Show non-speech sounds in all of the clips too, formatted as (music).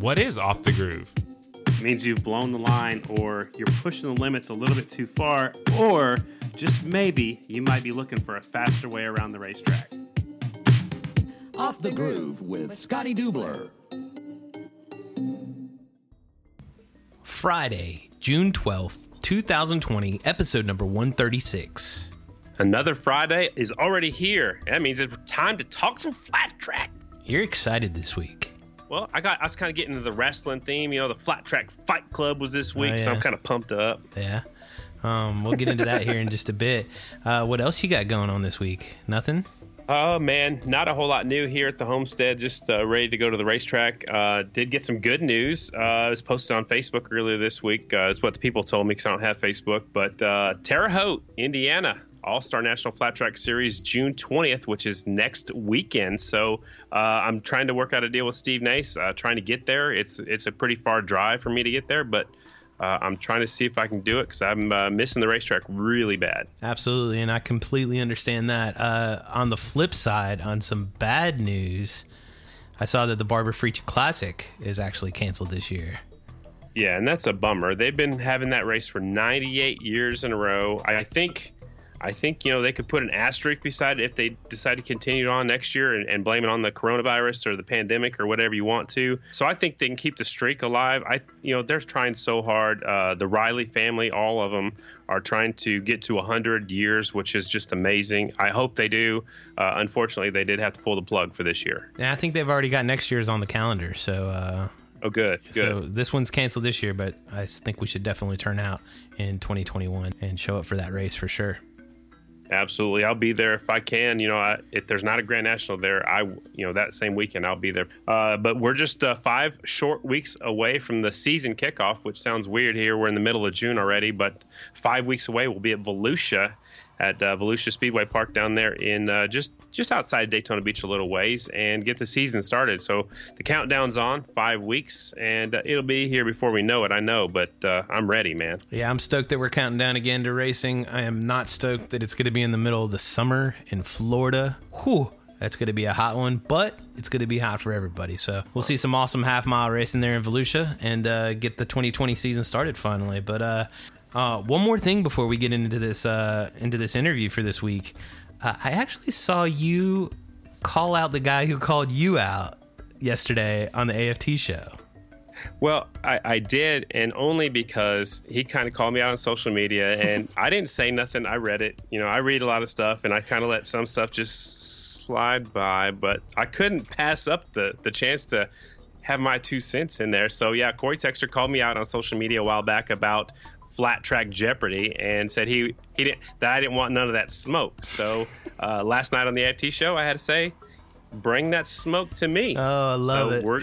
What is off the groove? It means you've blown the line or you're pushing the limits a little bit too far, or just maybe you might be looking for a faster way around the racetrack. Off the Groove with Scotty Dubler. Friday, June 12th, 2020, episode number 136. Another Friday is already here. That means it's time to talk some flat track. You're excited this week. Well, I got I was kind of getting into the wrestling theme. You know, the Flat Track Fight Club was this week, Oh, so. I'm kind of pumped up. Yeah. Um, we'll get into that here in just a bit. Uh, what else you got going on this week? Nothing? Oh man, not a whole lot new here at the homestead. Just uh, ready to go to the racetrack. Uh, did get some good news. Uh, it was posted on Facebook earlier this week. Uh, it's what the people told me because I don't have Facebook. But uh, Terre Haute, Indiana, All Star National Flat Track Series, June 20th, which is next weekend. So uh, I'm trying to work out a deal with Steve Nace, uh, trying to get there. It's it's a pretty far drive for me to get there, but. Uh, I'm trying to see if I can do it because I'm uh, missing the racetrack really bad. Absolutely, and I completely understand that. Uh, on the flip side, on some bad news, I saw that the Barber Freach Classic is actually canceled this year. Yeah, and that's a bummer. They've been having that race for 98 years in a row. I think, I think you know they could put an asterisk beside it if they decide to continue on next year and, and blame it on the coronavirus or the pandemic or whatever you want to. So I think they can keep the streak alive. I, you know, they're trying so hard. Uh, the Riley family, all of them, are trying to get to 100 years, which is just amazing. I hope they do. Uh, unfortunately, they did have to pull the plug for this year. And I think they've already got next year's on the calendar. So, uh, Oh, good, good. so this one's canceled this year, but I think we should definitely turn out in 2021 and show up for that race for sure. Absolutely, I'll be there if I can. You know, I, if there's not a Grand National there, I you know that same weekend I'll be there. Uh, but we're just uh, five short weeks away from the season kickoff, which sounds weird here. We're in the middle of June already, but five weeks away we'll be at Volusia at uh, Volusia Speedway Park down there in uh, just just outside Daytona Beach a little ways and get the season started. So the countdown's on, five weeks, and uh, it'll be here before we know it. I know, but uh, I'm ready, man. Yeah, I'm stoked that we're counting down again to racing. I am not stoked that it's going to be in the middle of the summer in Florida. Whew. That's going to be a hot one, but it's going to be hot for everybody. So we'll see some awesome half mile racing there in Volusia and uh, get the 2020 season started finally. But uh, uh, one more thing before we get into this uh, into this interview for this week, uh, I actually saw you call out the guy who called you out yesterday on the AFT show. Well, I, I did, and only because he kind of called me out on social media, (laughs) and I didn't say nothing. I read it. You know, I read a lot of stuff, and I kind of let some stuff just slide by, but I couldn't pass up the the chance to have my two cents in there. So yeah, Corey Texter called me out on social media a while back about flat track Jeopardy and said he he didn't that I didn't want none of that smoke. So uh, last night on the AFT show, I had to say, bring that smoke to me. Oh, I love so it. We're,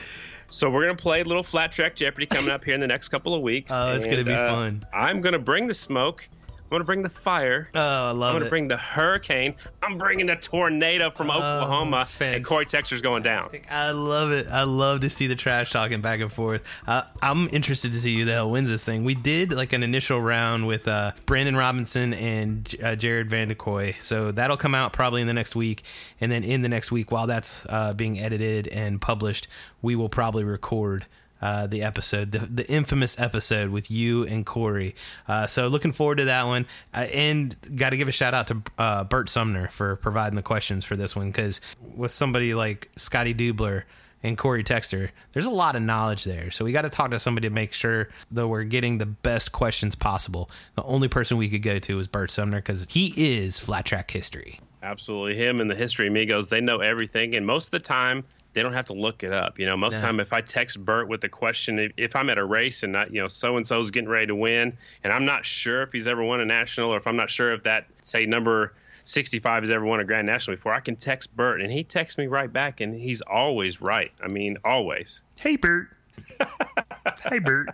so we're gonna play a little flat track Jeopardy coming up here in the next couple of weeks. (laughs) Oh, it's gonna be uh, fun. I'm gonna bring the smoke. I'm gonna bring the fire. Oh, I love it. I'm gonna it. bring the hurricane. I'm bringing the tornado from Oklahoma, and Corey Texter's going down. I love it. I love to see the trash talking back and forth. Uh, I'm interested to see who the hell wins this thing. We did like an initial round with uh, Brandon Robinson and uh, Jared Vanderkooi, so that'll come out probably in the next week. And then in the next week, while that's uh, being edited and published, we will probably record. Uh, the episode, the, the infamous episode with you and Corey. Uh, so looking forward to that one. Uh, and got to give a shout out to uh, Bert Sumner for providing the questions for this one because with somebody like Scotty Dubler and Corey Texter, there's a lot of knowledge there. So we got to talk to somebody to make sure that we're getting the best questions possible. The only person we could go to is Bert Sumner because he is flat track history. Absolutely, him and the History Amigos, they know everything, and most of the time they don't have to look it up. You know, most of the No. time if I text Bert with a question, if, if I'm at a race and not, you know, so and so's getting ready to win, and I'm not sure if he's ever won a national, or if I'm not sure if that say number 65 has ever won a Grand National before, I can text Bert, and he texts me right back, and he's always right. I mean, always. Hey Bert. (laughs) hey Bert.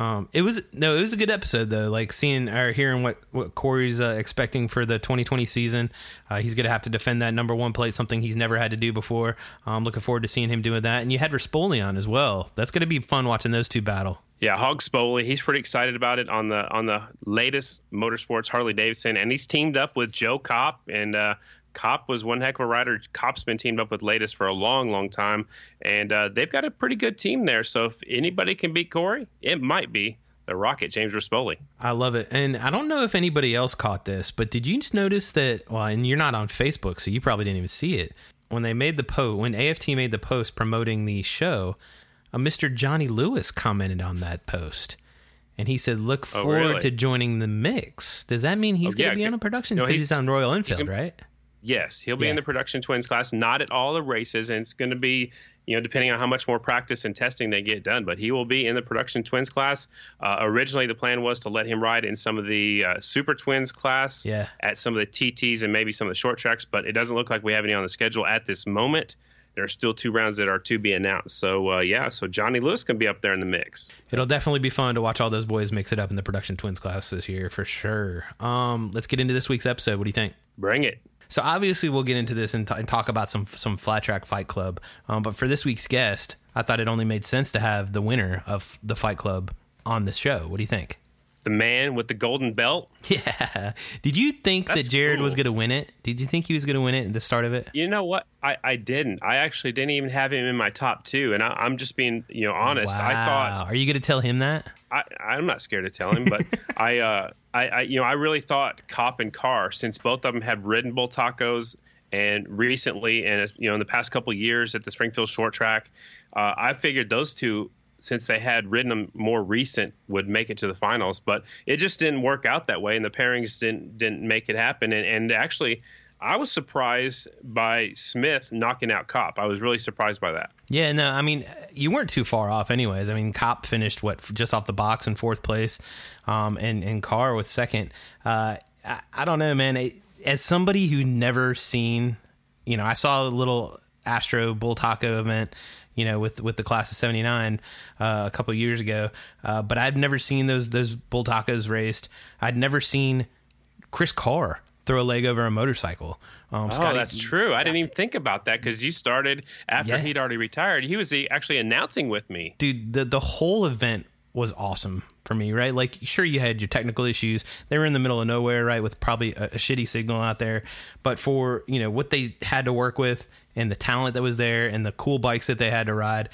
Um, it was no, it was a good episode though. Like seeing or hearing what what Corey's uh, expecting for the 2020 season. Uh, he's gonna have to defend that number one plate, something he's never had to do before. I'm looking forward to seeing him doing that. And you had Rispoli on as well. That's gonna be fun watching those two battle. Yeah, Hog Spoley, he's pretty excited about it on the on the Latus motorsports Harley Davidson, and he's teamed up with Joe Kopp and uh, Kopp was one heck of a rider. Kopp's been teamed up with Latus for a long, long time, and uh, they've got a pretty good team there. So if anybody can beat Corey, it might be the Rocket, James Rispoli. I love it. And I don't know if anybody else caught this, but did you just notice that? Well, and you're not on Facebook, so you probably didn't even see it. When they made the post, when AFT made the post promoting the show, a Mr. Johnny Lewis commented on that post. And he said, "Look Oh, forward really? to joining the mix." Does that mean he's Oh, going to be on a production? No, Because he's- he's, on Royal Enfield, gonna- right? Yes, he'll be Yeah. in the production twins class, not at all the races, and it's going to be, you know, depending on how much more practice and testing they get done. But he will be in the production twins class. Uh, originally, the plan was to let him ride in some of the uh, super twins class Yeah. at some of the TTs and maybe some of the short tracks, but it doesn't look like we have any on the schedule at this moment. There are still two rounds that are to be announced. So, uh, yeah, so Johnny Lewis can be up there in the mix. It'll definitely be fun to watch all those boys mix it up in the production twins class this year for sure. Um, let's get into this week's episode. What do you think? Bring it. So obviously we'll get into this and, t- and talk about some some flat track fight club. Um, but for this week's guest, I thought it only made sense to have the winner of the fight club on the show. What do you think? The man with the golden belt. (laughs) Yeah. Did you think That's that Jared was going to win it? Did you think he was going to win it at the start of it? You know what? I, I didn't. I actually didn't even have him in my top two, and I, I'm just being you know honest. I thought Are you going to tell him that? I, I'm not scared to tell him, but (laughs) I, uh, I, I, you know, I really thought Kopp and Carr, since both of them have ridden Bultacos, and recently, and you know, in the past couple years at the Springfield Short Track, uh, I figured those two, since they had ridden them more recent, would make it to the finals. But it just didn't work out that way, and the pairings didn't didn't make it happen. And, and actually, I was surprised by Smith knocking out Kopp. I was really surprised by that. Yeah, no, I mean, you weren't too far off, anyways. I mean, Kopp finished what just off the box in fourth place, um, and and Carr with second. Uh, I, I don't know, man. It, as somebody who never seen, you know, I saw a little Astro Bultaco event, you know, with with the class of '79 uh, a couple years ago, uh, but I'd never seen those those Bultacos raced. I'd never seen Chris Carr throw a leg over a motorcycle. Um, Oh, Scotty- that's true. I didn't even think about that because you started after Yeah. he'd already retired. He was actually announcing with me. dude the the whole event was awesome for me right like sure you had your technical issues they were in the middle of nowhere right with probably a, a shitty signal out there but for you know what they had to work with and the talent that was there and the cool bikes that they had to ride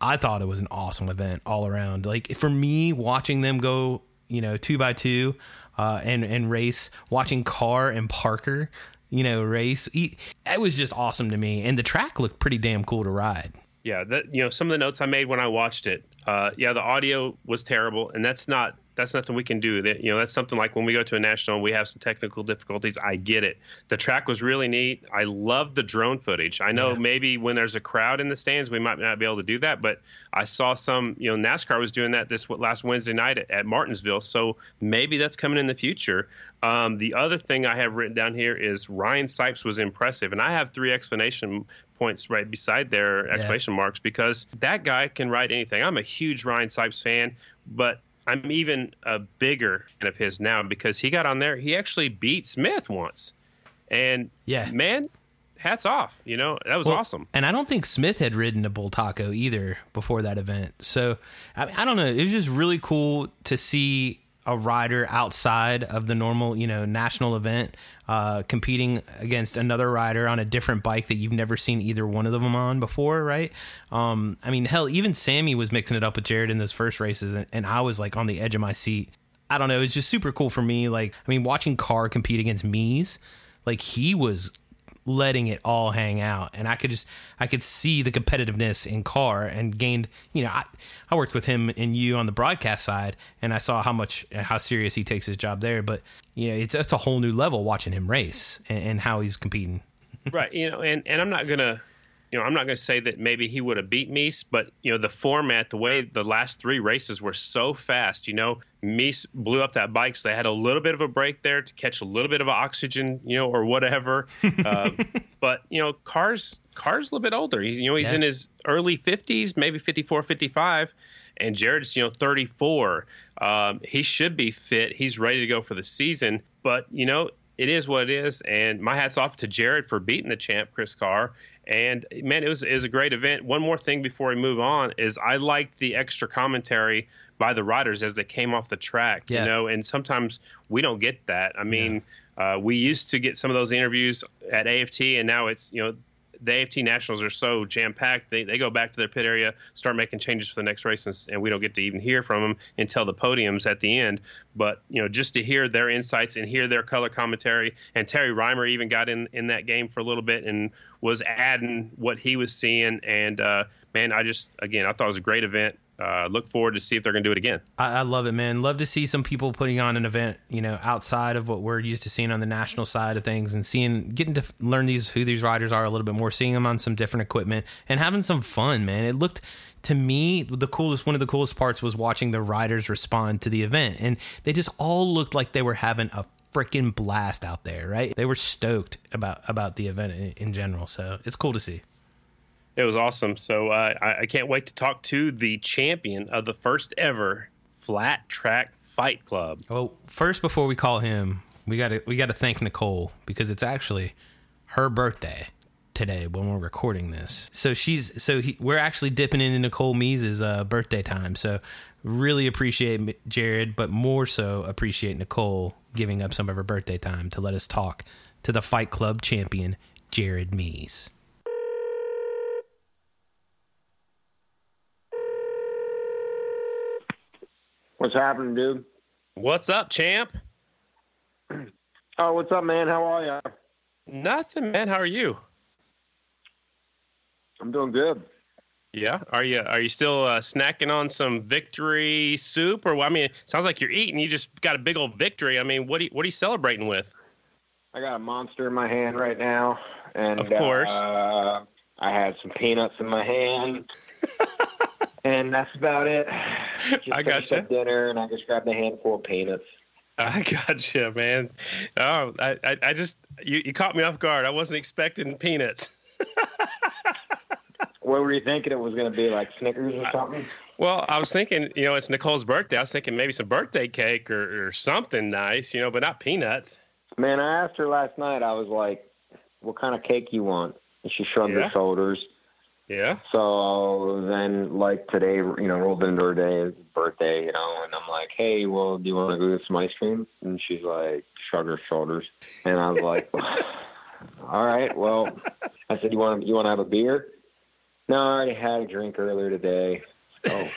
i thought it was an awesome event all around like for me watching them go you know two by two uh, and and race watching carr and parker you know race e- it was just awesome to me and the track looked pretty damn cool to ride Yeah, that you know some of the notes I made when I watched it. Uh, yeah, the audio was terrible, and that's not that's nothing we can do. That you know that's something like when we go to a national, we have some technical difficulties. I get it. The track was really neat. I love the drone footage. I know Yeah. maybe when there's a crowd in the stands, we might not be able to do that, but I saw some. You know, NASCAR was doing that this last Wednesday night at, at Martinsville, so maybe that's coming in the future. Um, the other thing I have written down here is Ryan Sipes was impressive, and I have three explanation points right beside their exclamation marks because that guy can ride anything. I'm a huge Ryan Sipes fan, but I'm even a bigger fan of his now because he got on there. He actually beat Smith once, and Yeah. man, hats off. You know that was Well, awesome. And I don't think Smith had ridden a Bultaco either before that event. So I, I don't know. It was just really cool to see a rider outside of the normal, you know, national event uh, competing against another rider on a different bike that you've never seen either one of them on before, right? Um, I mean, hell, even Sammy was mixing it up with Jared in those first races, and, and I was like on the edge of my seat. I don't know. It was just super cool for me. Like, I mean, watching Carr compete against Mees, like he was letting it all hang out. And i could just i could see the competitiveness in Carr and gained you know i, I worked with him and you on the broadcast side and i saw how much how serious he takes his job there. But you know it's it's a whole new level watching him race and, and how he's competing. Right. You know and and i'm not gonna you know i'm not gonna say that maybe he would have beat Mees, but you know the format the way the last three races were so fast you know Mees blew up that bike so they had a little bit of a break there to catch a little bit of oxygen you know or whatever (laughs) uh, but you know Carr's Carr's a little bit older he's you know he's Yeah. in his early 50s maybe 54 55 and Jared's, you know, 34. Um, he should be fit. He's ready to go for the season. But, you know, it is what it is. And my hat's off to Jared for beating the champ, Chris Carr. And, man, it was, it was a great event. One more thing before we move on is I liked the extra commentary by the riders as they came off the track, Yeah. you know, and sometimes we don't get that. I mean, Uh, we used to get some of those interviews at AFT, and now it's you know the AFT Nationals are so jam packed. They, they go back to their pit area, start making changes for the next race, and, and, we don't get to even hear from them until the podiums at the end. But you know, just to hear their insights and hear their color commentary, and Terry Rymer even got in in that game for a little bit and was adding what he was seeing. And uh, man, I just again, I thought it was a great event uh, look forward to see if they're going to do it again. I, I, love it, man. Love to see some people putting on an event, you know, outside of what we're used to seeing on the national side of things, and seeing, getting to learn these who these riders are a little bit more, seeing them on some different equipment, and having some fun, man. It looked to me the coolest one of the coolest parts was watching the riders respond to the event and they just all looked like they were having a freaking blast out there right they were stoked about about the event in, in general so it's cool to see it was awesome. So uh, I, I can't wait to talk to the champion of the first ever flat track fight club. Well, first before we call him, we got to we got to thank Nicole because it's actually her birthday today when we're recording this. So she's so he, we're actually dipping into Nicole Mees' uh, birthday time. So really appreciate Jared, but more so appreciate Nicole giving up some of her birthday time to let us talk to the Fight Club champion Jared Mees. What's happening, dude? What's up, champ? (clears throat) Oh, what's up, man? How are you? Nothing, man. How are you? I'm doing good. Yeah. Are you Are you still uh, snacking on some victory soup, or I mean, it sounds like you're eating. You just got a big old victory. I mean, what are you, What are you celebrating with? I got a monster in my hand right now, and of course, uh, I had some peanuts in my hand. And that's about it. Just I got you. Dinner, and I just grabbed a handful of peanuts. I (laughs) got you, man. Oh, I, I, I just you, you caught me off guard. I wasn't expecting peanuts. (laughs) what were you thinking it was going to be, like Snickers or something? Well, I was thinking, you know, it's Nicole's birthday. I was thinking maybe some birthday cake or, or something nice, you know, but not peanuts. Man, I asked her last night. I was like, "What kind of cake you want?" And she shrugged Yeah. her shoulders. Yeah. So then, like today, you know, rolled into her day, it's birthday, you know, and I'm like, hey, well, do you want to go get some ice cream? And she's like, shrug her shoulders, and I was like, (laughs) all right, well, I said, you want you want to have a beer? No, I already had a drink earlier today. Oh,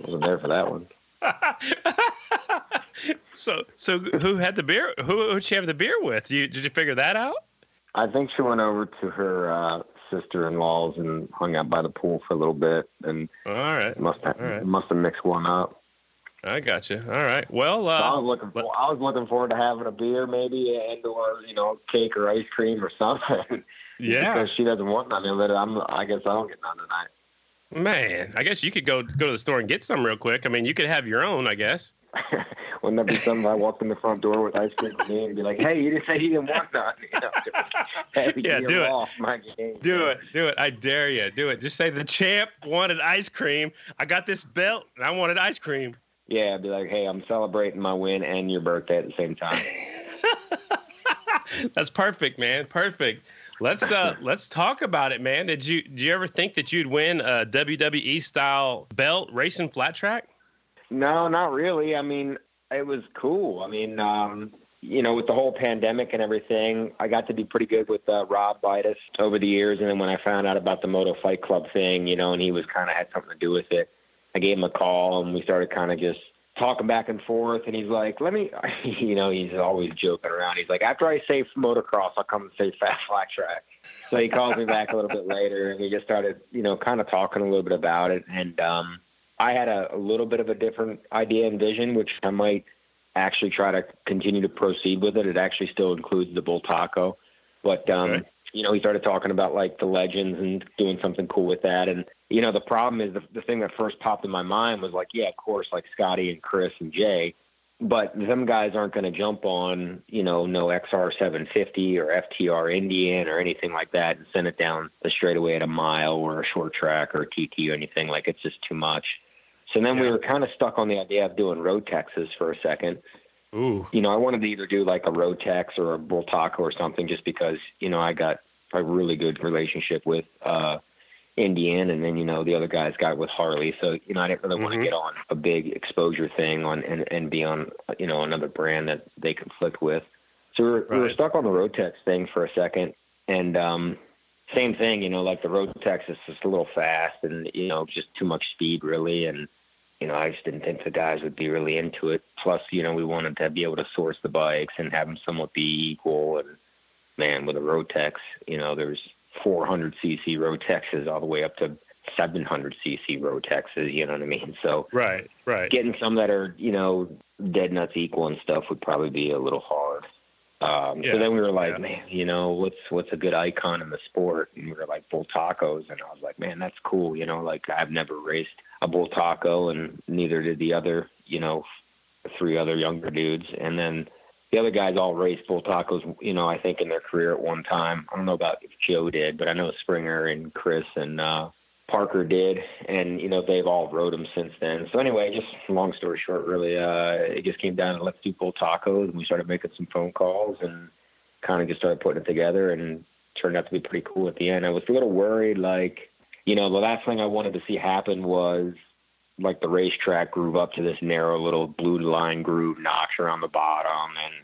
wasn't there for that one. (laughs) so, so who had the beer? Who would she have the beer with? Did you, did you figure that out? I think she went over to her uh, sister-in-law's and hung out by the pool for a little bit, and All right. must have right. must have mixed one up. I got you. All right. Well, So I was uh, looking for, I was looking forward to having a beer maybe and or you know cake or ice cream or something. (laughs) yeah, because she doesn't want none of it. I'm I guess I don't get none tonight. man. I guess you could go go to the store and get some real quick. I mean, you could have your own, I guess. Wouldn't that be something if I walked in the front door with ice cream for me and be like, "Hey, you didn't say you didn't want none." (laughs) You know, Hey, Yeah, do it. off my game. Do it. Do it. I dare you. Do it. Just say the champ wanted ice cream. I got this belt and I wanted ice cream. Yeah, I'd be like, "Hey, I'm celebrating my win and your birthday at the same time." (laughs) (laughs) That's perfect, man. Perfect. Let's uh let's talk about it, man. Did you did you ever think that you'd win a WWE style belt racing flat track? No, not really. I mean, it was cool. I mean, um, you know, with the whole pandemic and everything, I got to be pretty good with uh, Rob Vitus over the years. And then when I found out about the Moto Fight Club thing, you know, and he was kind of had something to do with it, I gave him a call and we started kind of just talking back and forth. And he's like, let me, (laughs) you know, he's always joking around. He's like, after I say motocross, I'll come and say fast flat track. So he calls me back a little bit later and we just started, you know, kind of talking a little bit about it. And, um, I had a, a little bit of a different idea and vision, which I might actually try to continue to proceed with it. It actually still includes the Bultaco, but um, Okay. you know, he started talking about like the legends and doing something cool with that. And you know, the problem is the, the thing that first popped in my mind was like, yeah, of course, like Scotty and Chris and Jay, but them guys aren't going to jump on, you know, no XR 750 or FTR Indian or anything like that and send it down the straightaway at a mile or a short track or a TT or anything. Like it's just too much. So then we were kind of stuck on the idea of doing Rotaxes for a second. Ooh. You know, I wanted to either do like a Rotax or a Bultaco or something just because, you know, I got a really good relationship with, uh, Indian, and then you know the other guys got with Harley. So you know I didn't really want Mhm. to get on a big exposure thing on and and be on you know another brand that they conflict with. So we were, we were stuck on the Rotax thing for a second, and um, same thing, you know, like the Rotax is just a little fast, and you know, just too much speed, really, and you know, I just didn't think the guys would be really into it. Plus, you know, we wanted to be able to source the bikes and have them somewhat be equal. And man, with a Rotax, you know, there's 400 cc Rotaxes all the way up to 700 cc Rotaxes. You know what I mean? So Right, right. getting some that are you know dead nuts equal and stuff would probably be a little hard. Um, Yeah, so then we were like, yeah. man, you know, what's what's a good icon in the sport? And we were like Bultacos, and I was like, man, that's cool. You know, like I've never raced a Bultaco, and neither did the other, you know, three other younger dudes. And then the other guys all raced Bultacos, you know, I think in their career at one time. I don't know about if Joe did, but I know Springer and Chris and uh, Parker did, and you know they've all rode them since then. So anyway, just long story short, really, uh, it just came down to let's do Bultacos, and we started making some phone calls and kind of just started putting it together, and turned out to be pretty cool at the end. I was a little worried, like you know, the last thing I wanted to see happen was like the racetrack groove up to this narrow little blue line groove, notch around the bottom, and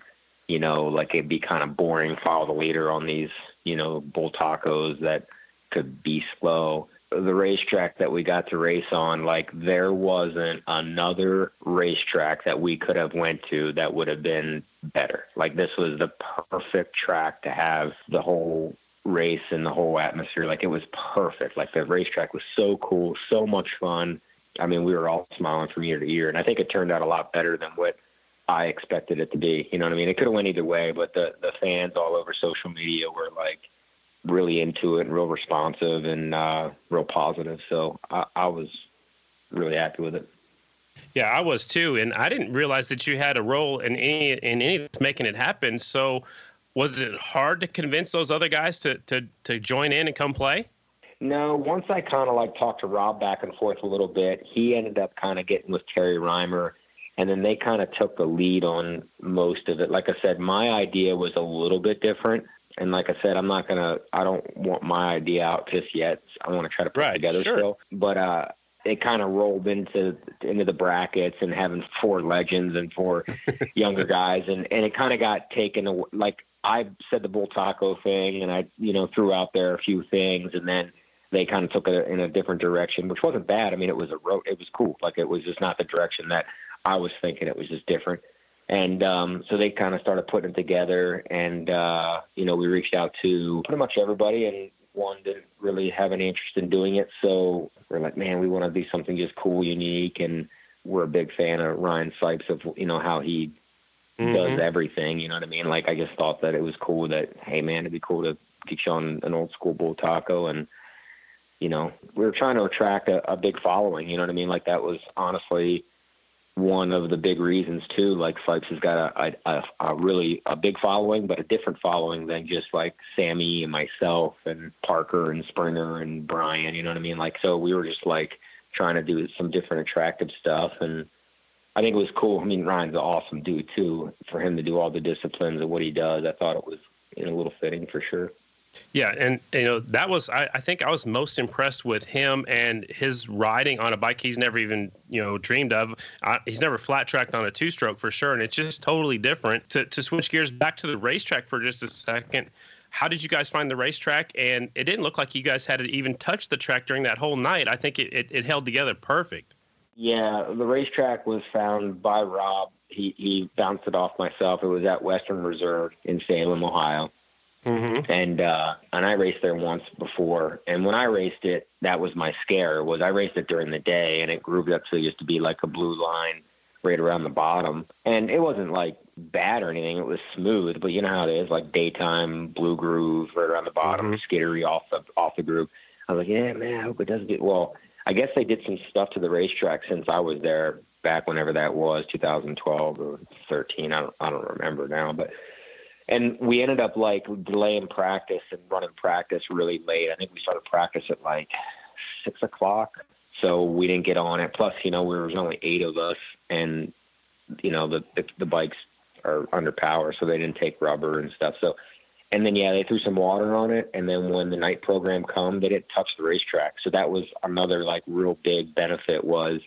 you know, like it'd be kind of boring. Follow the leader on these, you know, Bultacos that could be slow. The racetrack that we got to race on, like there wasn't another racetrack that we could have went to that would have been better. Like this was the perfect track to have the whole race and the whole atmosphere. Like it was perfect. Like the racetrack was so cool, so much fun. I mean, we were all smiling from year to year, and I think it turned out a lot better than what I expected it to be. You know what I mean? It could have went either way, but the the fans all over social media were like really into it and real responsive and uh, real positive. So I, I was really happy with it. Yeah, I was too, and I didn't realize that you had a role in any in any making it happen. So, was it hard to convince those other guys to to to join in and come play? No, once I kind of like talked to Rob back and forth a little bit, he ended up kind of getting with Terry Rymer, and then they kind of took the lead on most of it. Like I said, my idea was a little bit different. And like I said, I'm not gonna. I don't want my idea out just yet. I want to try to put it together sure. still. But uh, it kind of rolled into into the brackets and having four legends and four (laughs) younger guys, and and it kind of got taken. aw- Like I said, the Bultaco thing, and I you know threw out there a few things, and then they kind of took it in a different direction, which wasn't bad. I mean, it was a road. It was cool. Like it was just not the direction that I was thinking. It was just different. And um, so they kind of started putting it together, and uh, you know, we reached out to pretty much everybody, and one didn't really have any interest in doing it. So we're like, man, we want to do something just cool, unique, and we're a big fan of Ryan Sipes of you know how he does everything. You know what I mean? Like I just thought that it was cool that hey man, it'd be cool to get you on an old school Bultaco and you know, we were trying to attract a, a big following, you know what I mean? Like that was honestly one of the big reasons too. Like Sipes has got a, a, a really a big following, but a different following than just like Sammy and myself and Parker and Springer and Bryan, you know what I mean? Like so we were just like trying to do some different attractive stuff and I think it was cool. I mean, Ryan's an awesome dude too. For him to do all the disciplines of what he does, I thought it was you know, a little fitting for sure. Yeah, and you know that was I, I think I was most impressed with him and his riding on a bike he's never even you know dreamed of. I, he's never flat tracked on a two stroke for sure, and it's just totally different. To to switch gears back to the racetrack for just a second, how did you guys find the racetrack? And it didn't look like you guys had to even touch the track during that whole night. I think it, it, it held together perfect. Yeah, the racetrack was found by Rob. He he bounced it off myself. It was at Western Reserve in Salem, Ohio. Mm-hmm. and uh and I raced there once before. And when I raced it that was my scare was I raced it during the day and it grooved up to used to be like a blue line right around the bottom. And it wasn't like bad or anything. It was smooth but you know how it is like daytime blue groove right around the bottom Mhm. skittery off the off the groove. I was like yeah man I hope it doesn't get well I guess they did some stuff to the racetrack since I was there back whenever that was 2012 or 13 I don't I don't remember now but and we ended up like delaying practice and running practice really late. I think we started practice at like six o'clock, so we didn't get on it. Plus, you know, there was only eight of us, and you know the the, the bikes are under power, so they didn't take rubber and stuff. So, and then yeah, they threw some water on it, and then when the night program come, they didn't touch the racetrack. So that was another like real big benefit was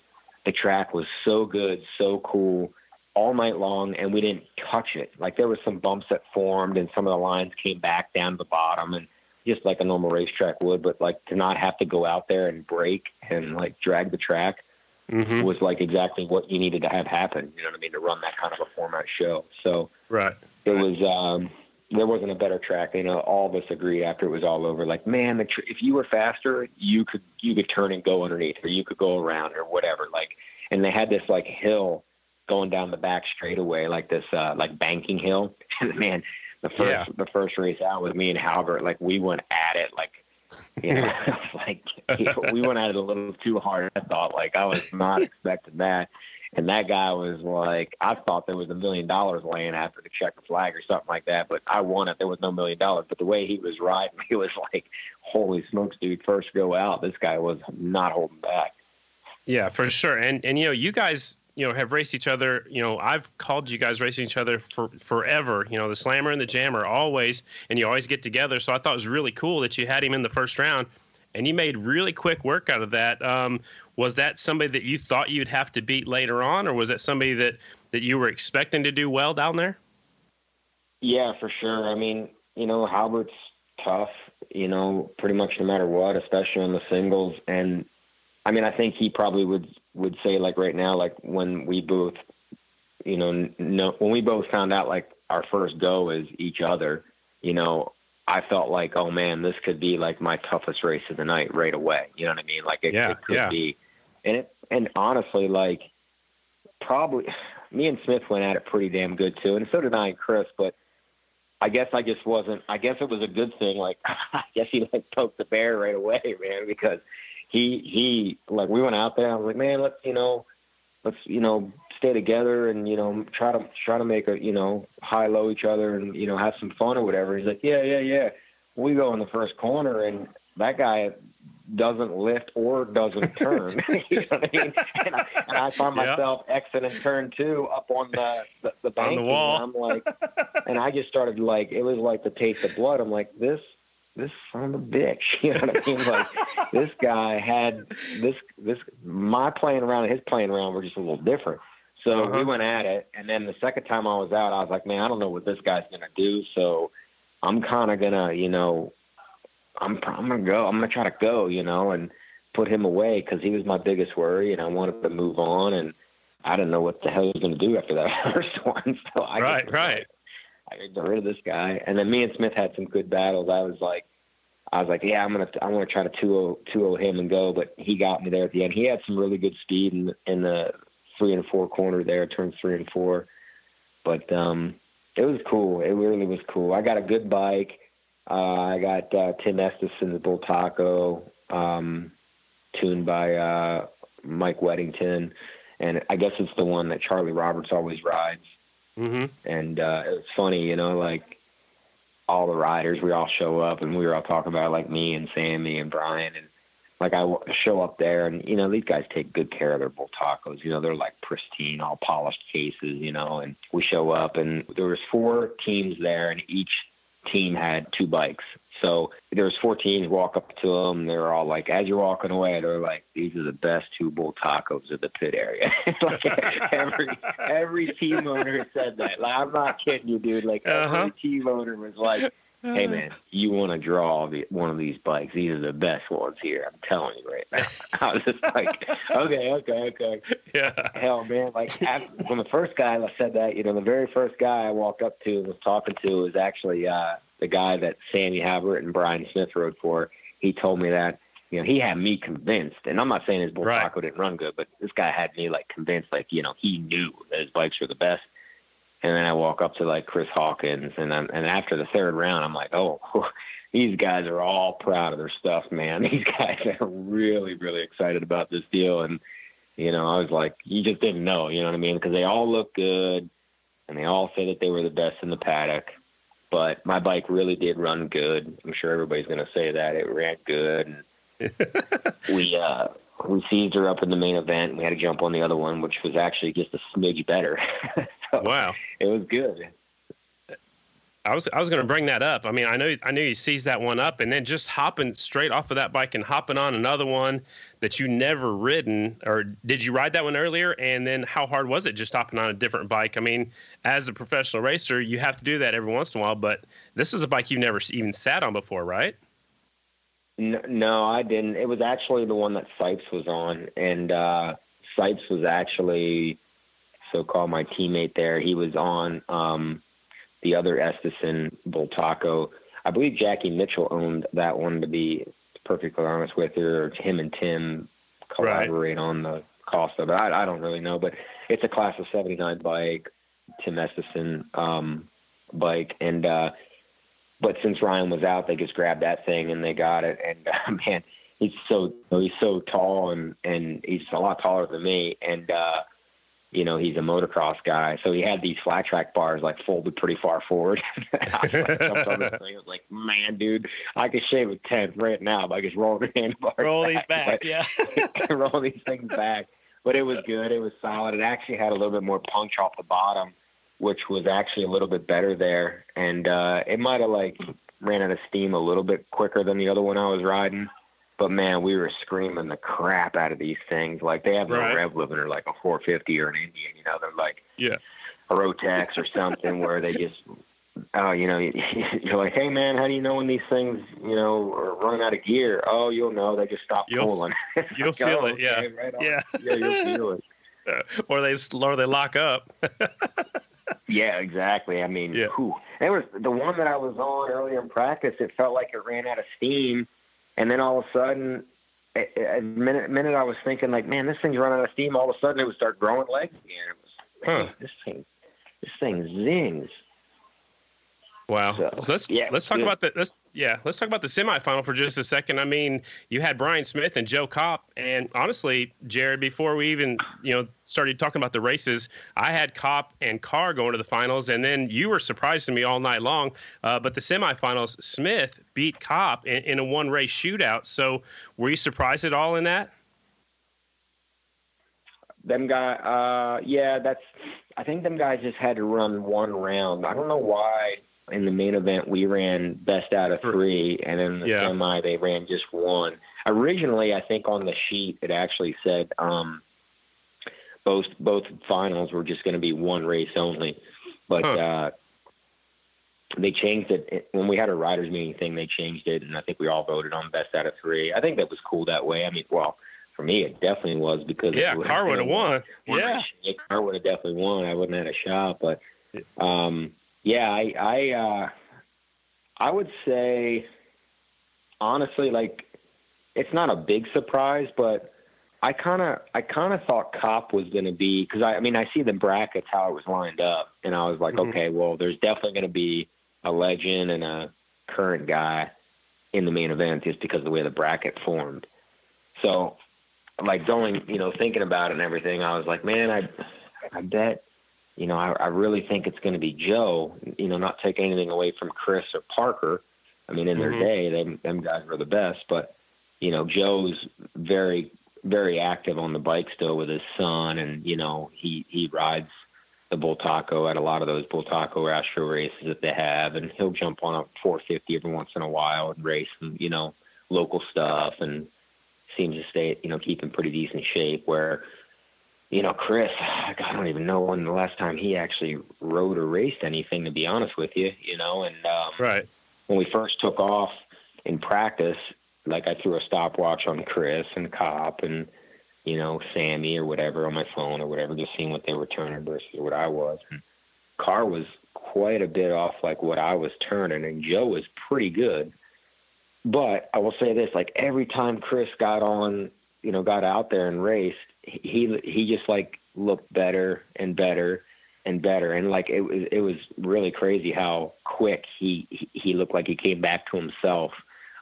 the track was so good, so cool all night long, and we didn't touch it. Like there was some bumps that formed, and some of the lines came back down to the bottom, and just like a normal racetrack would. But like to not have to go out there and break and like drag the track Mhm. was like exactly what you needed to have happen. You know what I mean to run that kind of a format show. So Right. it was um there wasn't a better track you know all of us agreed after it was all over like man the tr- if you were faster you could you could turn and go underneath or you could go around or whatever like and they had this like hill going down the back straightaway like this uh like banking hill (laughs) and man the first Yeah. the first race out with me and Halbert like we went at it like you (laughs) know (laughs) like we went at it a little too hard I thought like I was not expecting that and that guy was like, I thought there was a million dollars laying after the checker flag or something like that, but I won it. There was no million dollars. But the way he was riding, he was like, holy smokes, dude, first go out. This guy was not holding back. Yeah, for sure. And and you know, you guys, you know, have raced each other. You know, I've called you guys racing each other for forever. You know, the slammer and the jammer always, and you always get together. So I thought it was really cool that you had him in the first round, and you made really quick work out of that. Um, was that somebody that you thought you'd have to beat later on, or was that somebody that that you were expecting to do well down there? Yeah, for sure. I mean, you know, Halbert's tough, you know, pretty much no matter what, especially on the singles. And I mean, I think he probably would would say like right now, like when we both, you know, no, when we both found out like our first go is each other, you know, I felt like, oh man, this could be like my toughest race of the night right away. You know what I mean? Like it, Yeah, it could yeah. be, and it, and honestly, like probably (sighs) me and Smith went at it pretty damn good too, and so did I and Chris, but. I guess I just wasn't. I guess it was a good thing. Like (laughs) I guess he like poked the bear right away, man, because he he like we went out there. I was like, man, let's you know, let's you know stay together and you know try to try to make a you know high low each other and you know have some fun or whatever. He's like, yeah, yeah, yeah. We go in the first corner and that guy doesn't lift or doesn't turn. (laughs) you know what I mean? And I, and I find (laughs) Yeah. myself exiting turn two up on the the, the On the wall. and I'm like, and I just started like it was like the taste of blood. I'm like this this son of a bitch. (laughs) You know what I mean? Like this guy had this this my playing around and his playing around were just a little different. So Uh-huh. we went at it, and then the second time I was out, I was like, man, I don't know what this guy's gonna do. So I'm kind of gonna, you know, I'm I'm gonna go. I'm gonna try to go, you know, and put him away because he was my biggest worry, and I wanted to move on, and I didn't know what the hell he was gonna do after that (laughs) first one. So I Right, just right. I got rid of this guy, and then me and Smith had some good battles. I was like, I was like, yeah, I'm gonna, I'm gonna try to 2 0 him and go, but he got me there at the end. He had some really good speed in in the three and four corner there, turns three and four, but um, it was cool. It really was cool. I got a good bike. Uh, I got uh, Tim Estes in the Bultaco, um, tuned by uh, Mike Weddington, and I guess it's the one that Charlie Roberts always rides Mm-hmm. and uh, it was funny, you know, like all the riders, we all show up, and we were all talking about like me and Sammy and Bryan, and like I show up there, and you know these guys take good care of their bull tacos. You know, they're like pristine, all polished cases. You know, and we show up, and there was four teams there, and each team had two bikes. So there was four teams. Walk up to them. They're all like, as you're walking away, they're like, "These are the best two bull tacos of the pit area." (laughs) like every every team owner said that. Like, I'm not kidding you, dude. Like Uh-huh. every team owner was like, "Hey, man, you want to draw the, one of these bikes? These are the best ones here. I'm telling you right now." (laughs) I was just like, "Okay, okay, okay." Yeah. Hell, man! Like after, when the first guy said that, you know, the very first guy I walked up to and was talking to was actually uh, the guy that Sammy Halbert and Bryan Smith rode for. He told me that, you know, he had me convinced, and I'm not saying his bull Right. taco didn't run good, but this guy had me like convinced, like you know, he knew that his bikes were the best. And then I walk up to like Chris Hawkins, and I'm, and after the third round, I'm like, oh, (laughs) these guys are all proud of their stuff, man. (laughs) These guys are really, really excited about this deal, and you know, I was like, you just didn't know, you know what I mean? Because they all look good, and they all say that they were the best in the paddock. But my bike really did run good. I'm sure everybody's going to say that it ran good. (laughs) We uh, we seized her up in the main event. And we had to jump on the other one, which was actually just a smidge better. (laughs) so Wow. it was good. I was I was going to bring that up. I mean, I know I knew he seized that one up, and then just hopping straight off of that bike and hopping on another one that you never ridden, or did you ride that one earlier? And then how hard was it just hopping on a different bike? I mean, as a professional racer, you have to do that every once in a while, but this is a bike you've never even sat on before, right? No, no, I didn't. It was actually the one that Sipes was on, and uh, Sipes was actually so-called my teammate there. He was on. Um, the other Estenson Bultaco. I believe Jackie Mitchell owned that one to be perfectly honest with you, or him and Tim collaborate right. on the cost of it. I, I don't really know, but it's a class of 79 bike, Tim Estenson um, bike. And, uh, but since Ryan was out, they just grabbed that thing and they got it. And uh, (laughs) man, he's so, he's so tall and, and he's a lot taller than me. And, uh, you know, he's a motocross guy. So he had these flat track bars like folded pretty far forward. (laughs) I, was like, (laughs) I was like, man, dude, I could shave a tenth right now by just rolling the (laughs) handlebars. Roll back. these back, yeah. roll these things back. But it was good. It was solid. It actually had a little bit more punch off the bottom, which was actually a little bit better there. And uh, it might have like ran out of steam a little bit quicker than the other one I was riding. But man, we were screaming the crap out of these things. Like they have no right. rev limiter, like a 450 or an Indian. You know, they're like yeah, a Rotax or something where they just, oh, you know, (laughs) you're like, hey man, how do you know when these things, you know, are running out of gear? Oh, you'll know. They just stop you'll, pulling. (laughs) you'll like, feel oh, it. Okay, yeah, right yeah, yeah, you'll (laughs) feel it. Or they or they lock up. yeah, exactly. I mean, yeah. Whew. it was the one that I was on earlier in practice. It felt like it ran out of steam and then all of a sudden, a, a minute, minute I was thinking like, man, this thing's running out of steam. All of a sudden, it would start growing legs again. It was, man, huh. this thing, this thing zings. Wow. So, so let's yeah, let's talk good. about the let's yeah let's talk about the semifinal for just a second. I mean, you had Bryan Smith and Joe Kopp, and honestly, Jared, before we even you know started talking about the races, I had Kopp and Carr going to the finals, and then you were surprising me all night long. Uh, but the semifinals, Smith beat Kopp in, in a one race shootout. So were you surprised at all in that? Them guy, uh, yeah, that's. I think them guys just had to run one round. I don't know why in the main event we ran best out of three, and in the yeah. semi they ran just one. Originally, I think on the sheet it actually said um, both both finals were just going to be one race only, but huh. uh, they changed it when we had a riders meeting thing. They changed it, and I think we all voted on best out of three. I think that was cool that way. I mean, well. For me, it definitely was because yeah, Carr would have won. Yeah, Carr would have definitely won. I wouldn't have had a shot, but um, yeah, I I, uh, I would say honestly, like it's not a big surprise, but I kind of I kind of thought Kopp was going to be because I, I mean I see the brackets how it was lined up, and I was like, mm-hmm. okay, well, there's definitely going to be a legend and a current guy in the main event just because of the way the bracket formed. So, like going, you know, thinking about it and everything, I was like, man, I I bet you know, I, I really think it's going to be Joe. You know, not take anything away from Chris or Parker. I mean, in their mm-hmm. day, them them guys were the best. But you know, Joe's very very active on the bike still with his son, and you know, he he rides the Bultaco at a lot of those Bultaco Astro races that they have, and he'll jump on a 450 every once in a while and race, and you know, local stuff, and seems to stay, you know, keep in pretty decent shape. Where you know, Chris, I don't even know when the last time he actually rode or raced anything, to be honest with you, you know, and, um, right. When we first took off in practice, like I threw a stopwatch on Chris and Kopp and, you know, Sammy or whatever on my phone or whatever, just seeing what they were turning versus what I was. And Carr was quite a bit off like what I was turning, and Joe was pretty good. But I will say this: like every time Chris got on, you know, got out there and raced, he he just like looked better and better and better. And like it was it was really crazy how quick he he looked like he came back to himself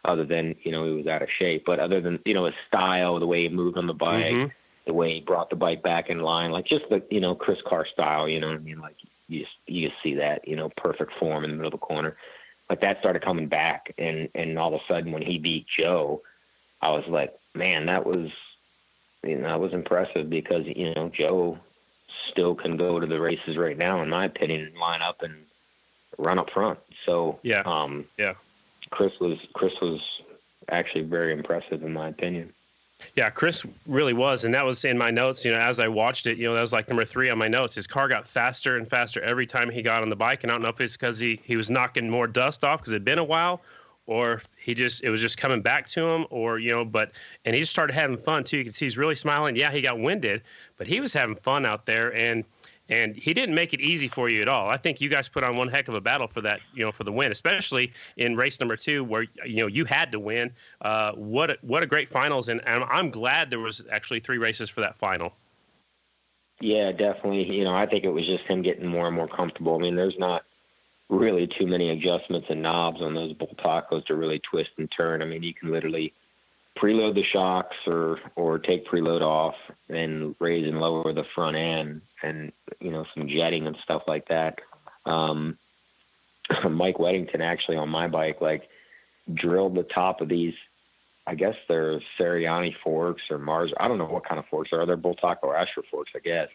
other than you know he was out of shape. But other than you know his style the way he moved on the bike mm-hmm. the way he brought the bike back in line like just the you know Chris Carr style you know what I mean? Like you just you just see that you know perfect form in the middle of the corner. Like that started coming back. And and all of a sudden when he beat Joe I was like man that was you know, that was impressive because you know Joe still can go to the races right now, in my opinion, line up and run up front. So Yeah. um, Yeah. Chris was Chris was actually very impressive in my opinion. Yeah, Chris really was, and that was in my notes. You know, as I watched it, you know, that was like number three on my notes. His car got faster and faster every time he got on the bike, and I don't know if it's because he he was knocking more dust off because it'd been a while, or he just it was just coming back to him, or you know, but and he just started having fun too. You can see he's really smiling. Yeah, he got winded, but he was having fun out there, and and he didn't make it easy for you at all. I think you guys put on one heck of a battle for that, you know, for the win, especially in race number two where you know you had to win. Uh, what a, what a great finals, and, and I'm glad there was actually three races for that final. Yeah, definitely. You know, I think it was just him getting more and more comfortable. I mean, there's not really too many adjustments and knobs on those Bultacos to really twist and turn. I mean, you can literally preload the shocks or or take preload off and raise and lower the front end and you know some jetting and stuff like that. Um, (laughs) Mike Weddington actually on my bike like drilled the top of these. I guess they're Ceriani forks or Mars. I don't know what kind of forks are. They're Bultaco or Asher forks, I guess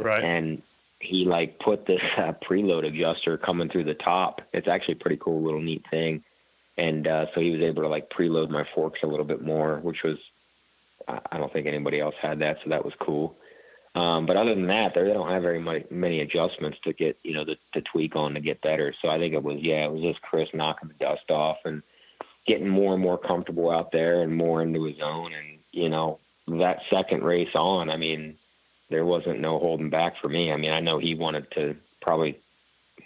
Right. and he like put this (laughs) uh, preload adjuster coming through the top. It's actually pretty cool little neat thing. And uh, so he was able to like preload my forks a little bit more, which was I don't think anybody else had that, so that was cool. Um, but other than that, they don't have very many, many adjustments to get you know the, to tweak on to get better. So I think it was yeah, it was just Chris knocking the dust off and getting more and more comfortable out there and more into his own. And you know that second race on, I mean, there wasn't no holding back for me. I mean, I know he wanted to probably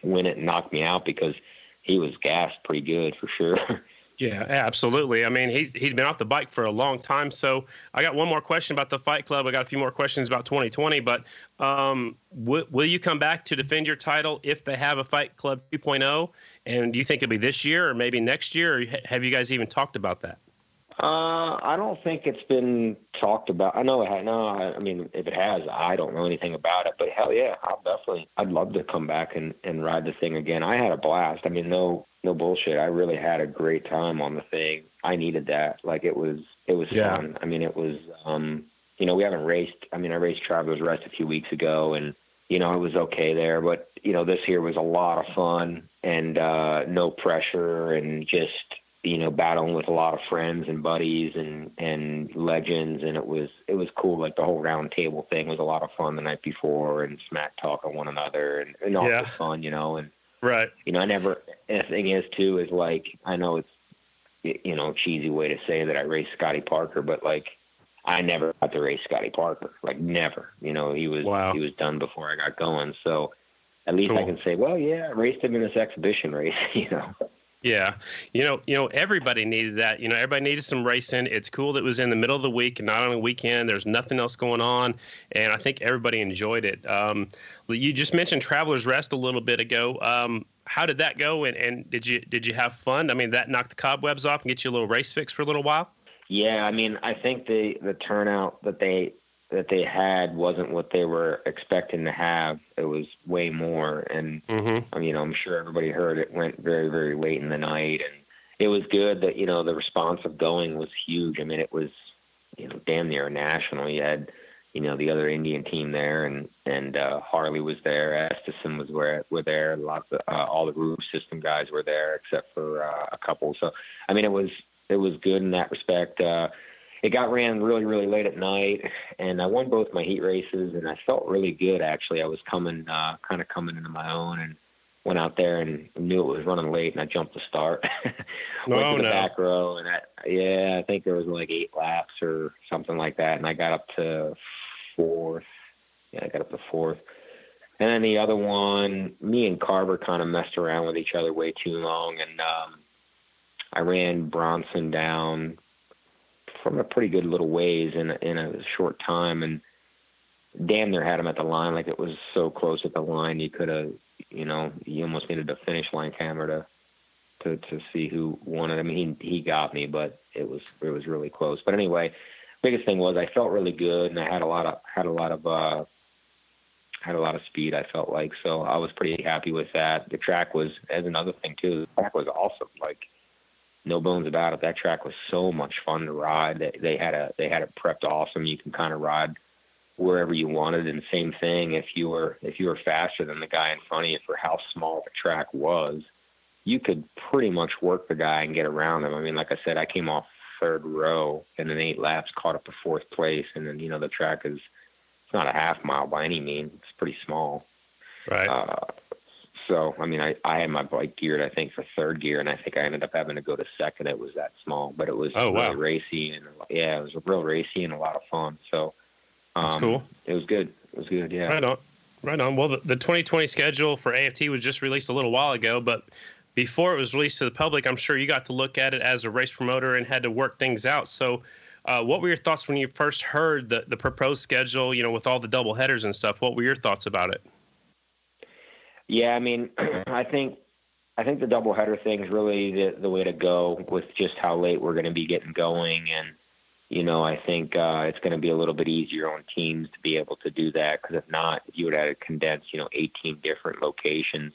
win it and knock me out because he was gassed pretty good for sure. (laughs) Yeah, absolutely. I mean, he's he's been off the bike for a long time. So I got one more question about the Fight Club. I got a few more questions about 2020. But um, w- will you come back to defend your title if they have a Fight Club 2.0? And do you think it'll be this year or maybe next year? Or have you guys even talked about that? Uh, I don't think it's been talked about. I know it had. No, I, I mean, if it has, I don't know anything about it. But hell yeah, I'll definitely. I'd love to come back and and ride the thing again. I had a blast. I mean, no no bullshit. I really had a great time on the thing. I needed that. Like it was it was Yeah. fun. I mean, it was. um You know, we haven't raced. I mean, I raced Travelers Rest a few weeks ago, and you know, it was okay there. But you know, this here was a lot of fun and uh no pressure and just you know, battling with a lot of friends and buddies and and legends, and it was it was cool. Like the whole round table thing was a lot of fun the night before, and smack talk on one another, and and all Yeah. fun, you know. And Right. you know, I never. And the thing is, too, is like I know it's you know cheesy way to say that I raced Scotty Parker, but like I never got to race Scotty Parker, like never. You know, he was Wow. he was done before I got going, so. At least I can say, well, yeah, I raced him in this exhibition race, (laughs) you know. Yeah, you know, you know, everybody needed that. You know, everybody needed some racing. It's cool that it was in the middle of the week and not on a weekend. There's nothing else going on, and I think everybody enjoyed it. Um, you just mentioned Travelers Rest a little bit ago. Um, how did that go? And, and did you did you have fun? I mean, that knocked the cobwebs off and get you a little race fix for a little while. Yeah, I mean, I think the the turnout that they that they had wasn't what they were expecting to have. It was way more, and Mm-hmm. I mean, I'm sure everybody heard it went very very late in the night, and it was good that you know the response of going was huge. I mean, it was you know damn near national. You had you know the other Indian team there, and and uh, Harley was there, Estenson was where were there, lots of uh, all the roof system guys were there except for uh, a couple. So I mean, it was it was good in that respect. Uh, it got ran really, really late at night, and I won both my heat races, and I felt really good actually. I was coming, uh, kind of coming into my own, and went out there and knew it was running late, and I jumped the start. (laughs) went Oh, to the no. back row, and I, yeah, I think there was like eight laps or something like that, and I got up to fourth. Yeah, I got up to fourth. And then the other one, me and Carver kind of messed around with each other way too long, and um, I ran Bronson down from a pretty good little ways in a, in a short time, and damn near had him at the line. Like it was so close at the line, you could have, you know, you almost needed a finish line camera to to to see who won it. I mean, he he got me, but it was it was really close. But anyway, biggest thing was I felt really good, and I had a lot of had a lot of uh had a lot of speed. I felt like so I was pretty happy with that. The track was as another thing too. The track was awesome. Like no bones about it. That track was so much fun to ride. They, they had a they had it prepped awesome. You can kind of ride wherever you wanted. And same thing if you were if you were faster than the guy in front of you for how small the track was, you could pretty much work the guy and get around him. I mean, like I said, I came off third row and in eight laps caught up to fourth place, and then you know the track is it's not a half mile by any means. It's pretty small. Right. Uh, so I mean, I I had my bike geared I think for third gear, and I think I ended up having to go to second. It was that small, but it was Oh, wow. really racy and yeah, it was real racy and a lot of fun. So um, That's cool. It was good. It was good. Yeah. Right on. Right on. Well, the, the 2020 schedule for AFT was just released a little while ago, but before it was released to the public, I'm sure you got to look at it as a race promoter and had to work things out. So, uh, what were your thoughts when you first heard the, the proposed schedule, you know, with all the double headers and stuff? What were your thoughts about it? Yeah, I mean, (clears throat) I think I think the doubleheader thing is really the the way to go with just how late we're going to be getting going, and you know, I think uh, it's going to be a little bit easier on teams to be able to do that because if not, if you would have to condense, you know, 18 different locations,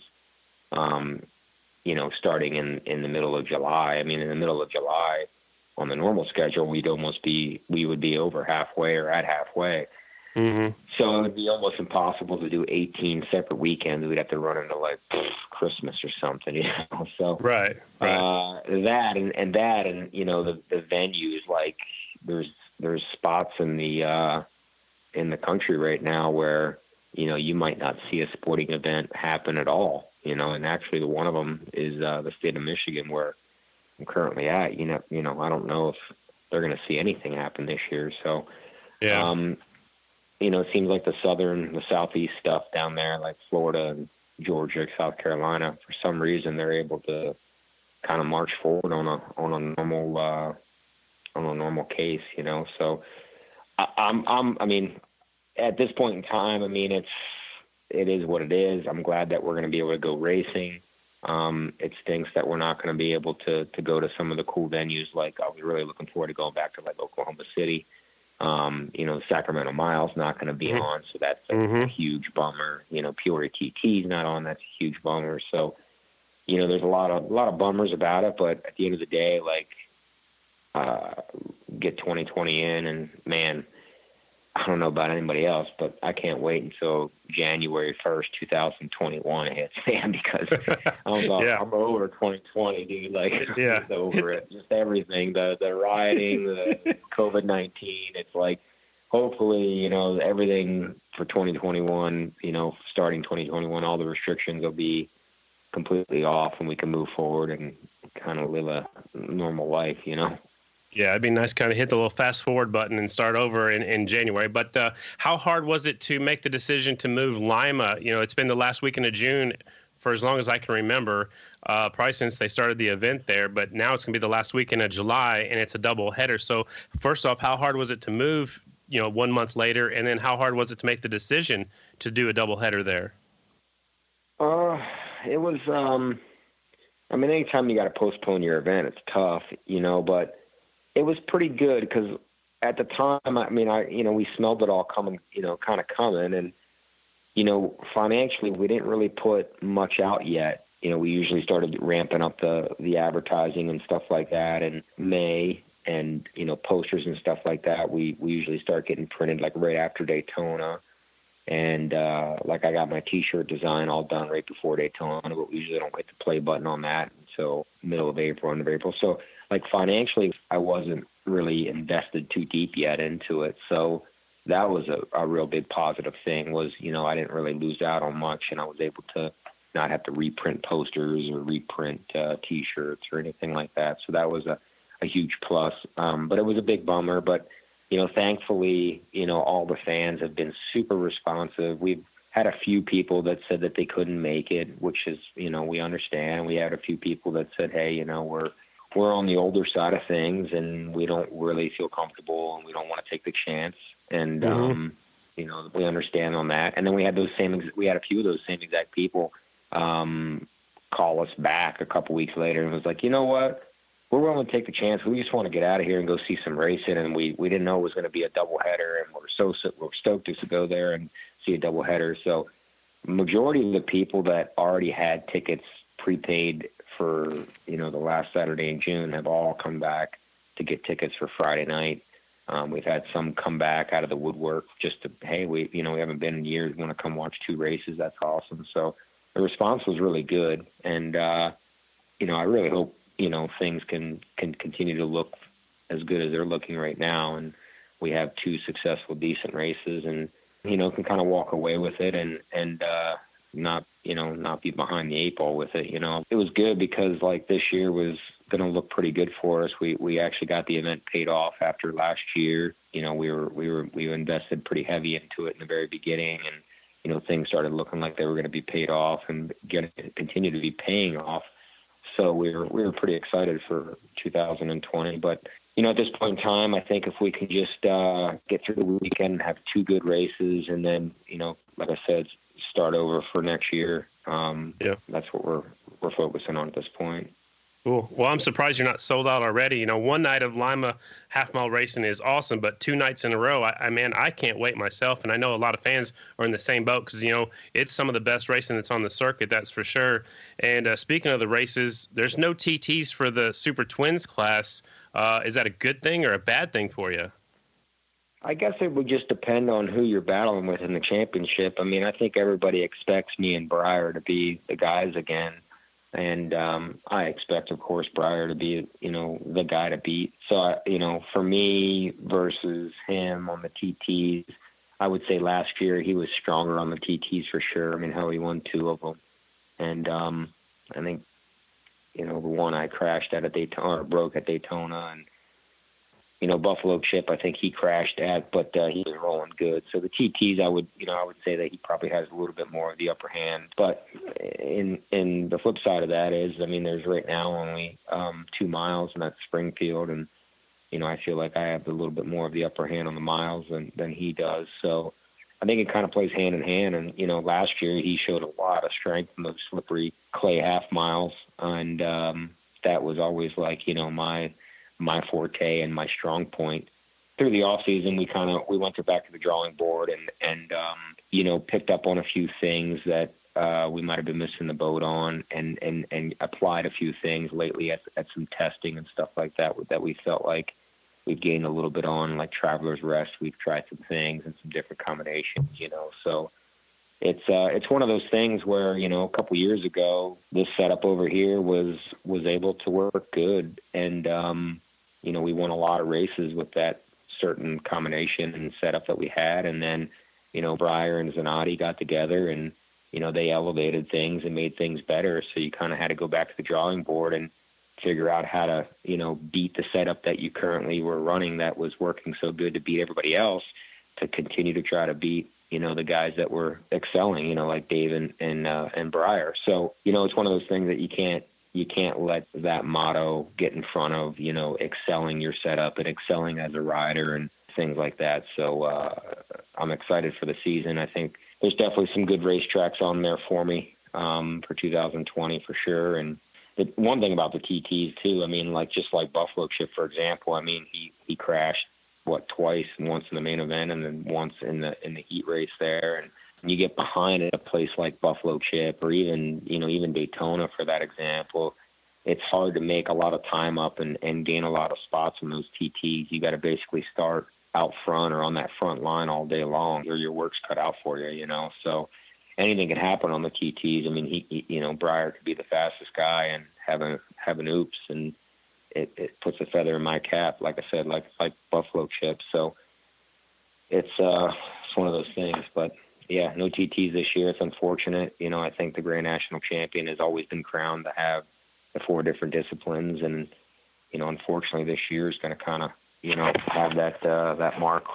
um, you know, starting in in the middle of July. I mean, in the middle of July, on the normal schedule, we'd almost be we would be over halfway or at halfway. Mm-hmm. So it would be almost impossible to do 18 separate weekends. We'd have to run into like Christmas or something, (laughs) you know. So Right. Right. uh, that and, and that and you know the the venues like there's there's spots in the uh, in the country right now where you know you might not see a sporting event happen at all. You know, and actually the one of them is uh, the state of Michigan where I'm currently at. You know, you know I don't know if they're going to see anything happen this year. So yeah. um, you know, it seems like the southern, the southeast stuff down there, like Florida and Georgia, South Carolina, for some reason they're able to kind of march forward on a on a normal uh, on a normal case, you know. So I, I'm I'm I mean, at this point in time, I mean it's it is what it is. I'm glad that we're going to be able to go racing. Um, it stinks that we're not going to be able to to go to some of the cool venues. Like I was really looking forward to going back to like Oklahoma City. Um, you know, Sacramento Miles not going to be Mhm. on, so that's a, Mhm. huge bummer. You know, Peoria TT's not on, that's a huge bummer. So, you know, there's a lot of a lot of bummers about it, but at the end of the day, like, uh, get 2020 in, and man, I don't know about anybody else, but I can't wait until January 1st, 2021 hits, (laughs) man, because I'm, (laughs) uh, Yeah. I'm over 2020, dude. Like, Yeah. (laughs) just over it. Just everything, the the rioting, the COVID 19. It's like, hopefully, you know, everything for 2021, you know, starting 2021, all the restrictions will be completely off, and we can move forward and kind of live a normal life, you know. Yeah, it'd be nice to kind of hit the little fast forward button and start over in, in January. But uh, how hard was it to make the decision to move Lima? You know, it's been the last weekend of June for as long as I can remember, uh, probably since they started the event there. But now it's going to be the last weekend of July, and it's a double header. So first off, how hard was it to move? You know, one month later, and then how hard was it to make the decision to do a double header there? Uh, it was. Um, I mean, anytime you got to postpone your event, it's tough, you know. But it was pretty good because at the time, I mean, I you know we smelled it all coming, you know, kind of coming, and you know, financially, we didn't really put much out yet. You know, we usually started ramping up the the advertising and stuff like that in May, and you know, posters and stuff like that. We we usually start getting printed like right after Daytona and uh, like I got my T-shirt design all done right before Daytona, but we usually don't hit the play button on that until middle of April, end of April. So like financially, I wasn't really invested too deep yet into it. So that was a, a real big positive thing. Was you know I didn't really lose out on much, and I was able to not have to reprint posters or reprint uh, T-shirts or anything like that. So that was a, a huge plus. Um, but it was a big bummer, but you know, thankfully, you know, all the fans have been super responsive. We've had a few people that said that they couldn't make it, which is, you know, we understand. We had a few people that said, "Hey, you know, we're we're on the older side of things, and we don't really feel comfortable, and we don't want to take the chance." And Mhm. um, you know, we understand on that. And then we had those same, ex- we had a few of those same exact people um, call us back a couple weeks later and was like, "You know what? we're willing to take the chance. We just want to get out of here and go see some racing, and we we didn't know it was going to be a double header, and we're so so- we're stoked to go there and see a double header. So, majority of the people that already had tickets prepaid for you know the last Saturday in June have all come back to get tickets for Friday night. Um, we've had some come back out of the woodwork just to, hey, we, you know, we haven't been in years. Want to come watch two races. That's awesome. So the response was really good. And, uh, you know, I really hope, you know, things can, can continue to look as good as they're looking right now. And we have two successful, decent races and, you know, can kind of walk away with it and, and, uh, not, you know, not be behind the eight ball with it. You know, it was good because like this year was going to look pretty good for us. We we actually got the event paid off after last year. You know, we were we were we invested pretty heavy into it in the very beginning, and you know things started looking like they were going to be paid off and get continue to be paying off. So we were we were pretty excited for 2020. But you know, at this point in time, I think if we can just uh, get through the weekend and have two good races, and then you know, like I said, start over for next year. Um, yeah, that's what we're we're focusing on at this point. Cool. Well, I'm surprised you're not sold out already. You know, one night of Lima half mile racing is awesome, but two nights in a row, I, I man, I can't wait myself. And I know a lot of fans are in the same boat because you know it's some of the best racing that's on the circuit, that's for sure. And uh, speaking of the races, there's no TTs for the Super Twins class. Uh, is that a good thing or a bad thing for you? I guess it would just depend on who you're battling with in the championship. I mean, I think everybody expects me and Briar to be the guys again and um, I expect, of course, Briar to be, you know, the guy to beat. So, I, you know, for me versus him on the TTs, I would say last year he was stronger on the TTs for sure. I mean, hell, he won two of them, and um, I think, you know, the one I crashed at a Daytona or broke at Daytona, and you know, Buffalo Chip, I think he crashed at, but uh, he was rolling good. So the TTs, I would, you know, I would say that he probably has a little bit more of the upper hand. But in in the flip side of that is, I mean, there's right now only um, two miles, and that's Springfield, and you know, I feel like I have a little bit more of the upper hand on the miles than than he does. So I think it kind of plays hand in hand. And you know, last year he showed a lot of strength in those slippery clay half miles, and um, that was always like, you know, my my forte and my strong point. Through the off season, we kind of we went to back to the drawing board and and um, you know picked up on a few things that uh, we might have been missing the boat on, and and and applied a few things lately at at some testing and stuff like that that we felt like we've gained a little bit on, like Traveler's Rest. We've tried some things and some different combinations, you know. So it's uh, it's one of those things where you know a couple years ago this setup over here was was able to work good, and um, you know, we won a lot of races with that certain combination and setup that we had. And then, you know, Briar and Zanotti got together and, you know, they elevated things and made things better. So you kind of had to go back to the drawing board and figure out how to, you know, beat the setup that you currently were running that was working so good to beat everybody else to continue to try to beat, you know, the guys that were excelling, you know, like Dave and, and, uh, and Briar. So, you know, it's one of those things that you can't, you can't let that motto get in front of you know excelling your setup and excelling as a rider and things like that. So uh, I'm excited for the season. I think there's definitely some good racetracks on there for me um, for 2020 for sure. And the one thing about the TTs too, I mean, like just like Buffalo Chip for example, I mean he he crashed what twice once in the main event and then once in the in the heat race there and you get behind at a place like Buffalo Chip or even you know even Daytona for that example, it's hard to make a lot of time up and, and gain a lot of spots in those TTs. You got to basically start out front or on that front line all day long, or your work's cut out for you. You know, so anything can happen on the TTs. I mean, he, he you know Briar could be the fastest guy and have a have an oops and it, it puts a feather in my cap. Like I said, like like Buffalo Chip. So it's uh it's one of those things, but yeah, no TTs this year. It's unfortunate. You know, I think the Grand National Champion has always been crowned to have the four different disciplines, and you know, unfortunately, this year is going to kind of you know have that uh, that mark.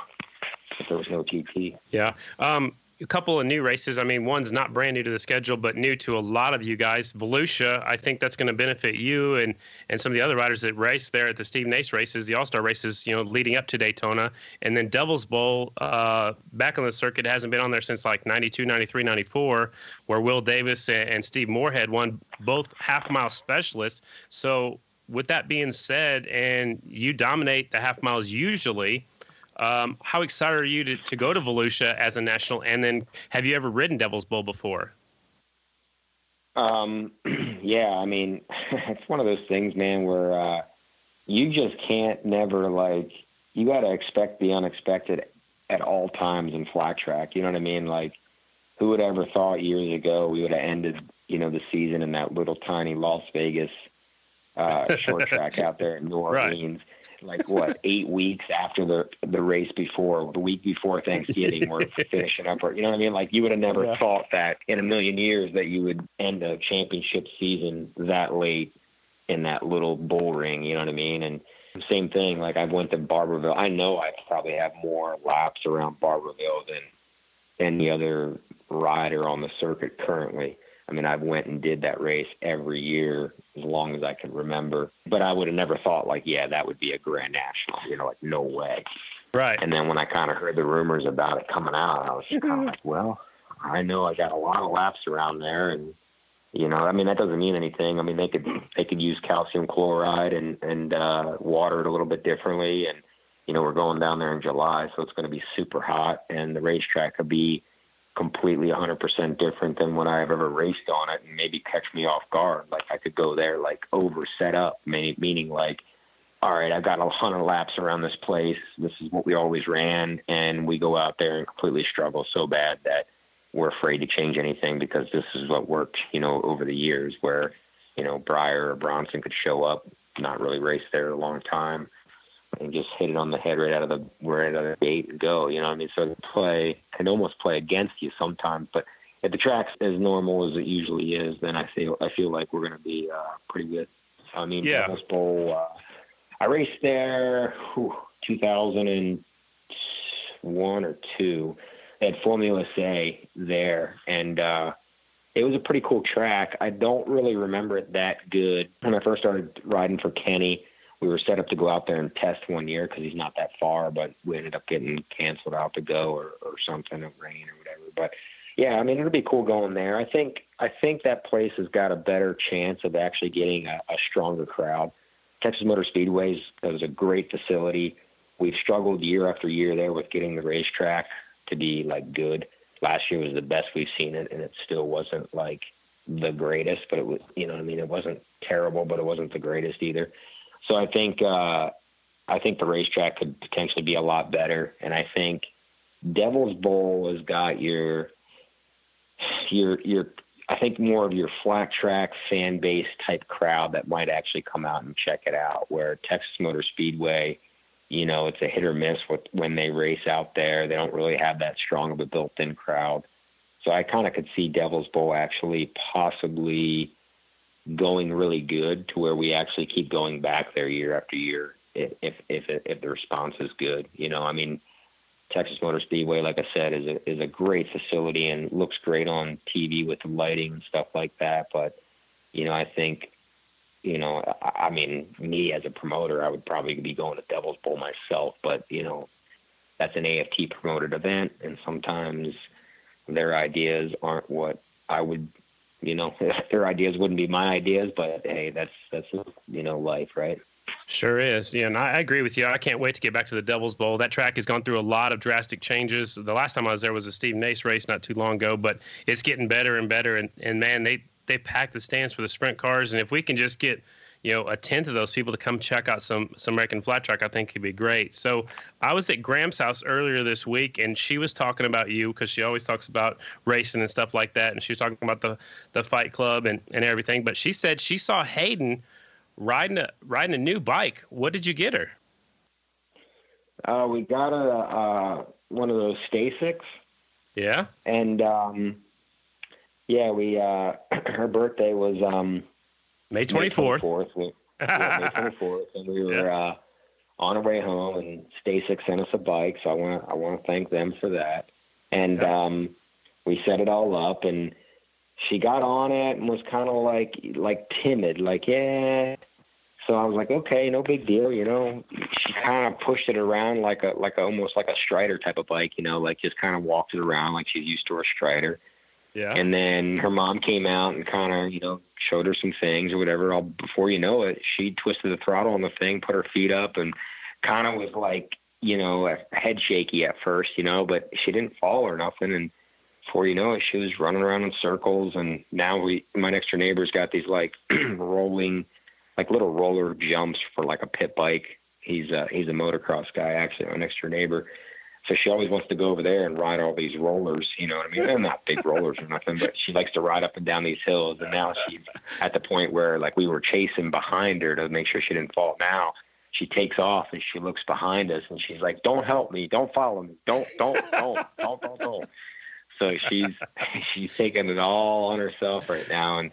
If there was no TT. Yeah. Um, a couple of new races. I mean, one's not brand new to the schedule, but new to a lot of you guys. Volusia, I think that's going to benefit you and and some of the other riders that race there at the Steve Nace races, the All Star races, you know, leading up to Daytona. And then Devil's Bowl, uh, back on the circuit, hasn't been on there since like 92, 93, 94, where Will Davis and, and Steve Morehead won both half mile specialists. So, with that being said, and you dominate the half miles usually um, how excited are you to, to go to Volusia as a national? And then have you ever ridden Devil's Bowl before? Um, (clears throat) yeah, I mean, (laughs) it's one of those things, man, where uh, you just can't never like you got to expect the unexpected at all times in flat track. You know what I mean? Like, who would ever thought years ago we would have ended, you know, the season in that little tiny Las Vegas uh, short (laughs) track out there in New Orleans? Right. Like what? (laughs) Eight weeks after the the race before, the week before Thanksgiving, we're (laughs) finishing up. or You know what I mean? Like you would have never yeah. thought that in a million years that you would end a championship season that late in that little bull ring. You know what I mean? And same thing. Like I went to Barberville. I know I probably have more laps around Barberville than any other rider on the circuit currently. I mean, I went and did that race every year as long as I can remember. But I would have never thought like, yeah, that would be a Grand National. You know, like no way. Right. And then when I kind of heard the rumors about it coming out, I was kind of like, well, I know I got a lot of laps around there, and you know, I mean, that doesn't mean anything. I mean, they could they could use calcium chloride and and uh, water it a little bit differently. And you know, we're going down there in July, so it's going to be super hot, and the racetrack could be completely 100% different than what I've ever raced on it, and maybe catch me off guard. Like I could go there like over set up, meaning like, all right, I've got a hundred laps around this place. This is what we always ran, and we go out there and completely struggle so bad that we're afraid to change anything because this is what worked, you know, over the years where, you know, Briar or Bronson could show up, not really race there a long time and just hit it on the head right out of the right out of the gate and go. You know what I mean? So the play can almost play against you sometimes, but if the track's as normal as it usually is, then I feel I feel like we're going to be uh, pretty good. I mean, yeah. Devil's Bowl. Uh, I raced there, whew, 2001 or two at Formula A there, and uh, it was a pretty cool track. I don't really remember it that good when I first started riding for Kenny. We were set up to go out there and test one year because he's not that far, but we ended up getting canceled out to go or, or something, of rain or whatever. But yeah, I mean it'll be cool going there. I think I think that place has got a better chance of actually getting a, a stronger crowd. Texas Motor Speedway's was a great facility. We've struggled year after year there with getting the racetrack to be like good. Last year was the best we've seen it, and it still wasn't like the greatest, but it was, you know, I mean, it wasn't terrible, but it wasn't the greatest either. So I think, uh, I think the racetrack could potentially be a lot better, and I think Devil's Bowl has got your, your, your. I think more of your flat track fan base type crowd that might actually come out and check it out. Where Texas Motor Speedway you know, it's a hit or miss with when they race out there. They don't really have that strong of a built-in crowd. So I kind of could see Devil's Bowl actually possibly going really good to where we actually keep going back there year after year if if if, if the response is good. You know, I mean, Texas Motor Speedway, like I said, is a is a great facility and looks great on TV with the lighting and stuff like that. But you know, I think you know, I, I mean, me as a promoter, I would probably be going to Devil's Bowl myself, but you know, that's an AFT promoted event, and sometimes their ideas aren't what I would, you know, (laughs) their ideas wouldn't be my ideas, but hey, that's that's you know life, right? Sure is. Yeah, and I agree with you. I can't wait to get back to the Devil's Bowl. That track has gone through a lot of drastic changes. The last time I was there was a Steve Nace race not too long ago, but it's getting better and better. And, and man, they they pack the stands for the sprint cars, and if we can just get you know a tenth of those people to come check out some some American flat track, I think could be great. So I was at Graham's house earlier this week, and she was talking about you because she always talks about racing and stuff like that, and she was talking about the the Fight Club and and everything. But she said she saw Hayden riding a riding a new bike. What did you get her? Uh, we got a uh, one of those Stacycs. Yeah. And um, yeah, we uh, (clears throat) her birthday was um, May twenty fourth. May twenty fourth, (laughs) and we were yeah. uh, on our way home, and Stacyc sent us a bike, so I want to I want to thank them for that. And yeah. um, we set it all up, and she got on it and was kind of like like timid, like yeah. So I was like, okay, no big deal, you know. She kind of pushed it around like a like a, almost like a Strider type of bike, you know, like just kind of walked it around like she's used to a Strider yeah. And then her mom came out and kind of, you know, showed her some things or whatever. All before you know it, she twisted the throttle on the thing, put her feet up, and kind of was like, you know, head shaky at first, you know, but she didn't fall or nothing. And before you know it, she was running around in circles. And now we, my next door neighbor's got these like (clears throat) rolling, like little roller jumps for like a pit bike he's a he's a motocross guy actually, my next door neighbor. So she always wants to go over there and ride all these rollers. You know what I mean? They're not big rollers or nothing, but she likes to ride up and down these hills. And now she's at the point where like we were chasing behind her to make sure she didn't fall. Now she takes off and she looks behind us and she's like, "Don't help me! Don't follow me! Don't don't don't don't don't don't." So she's (laughs) she's taking it all on herself right now, and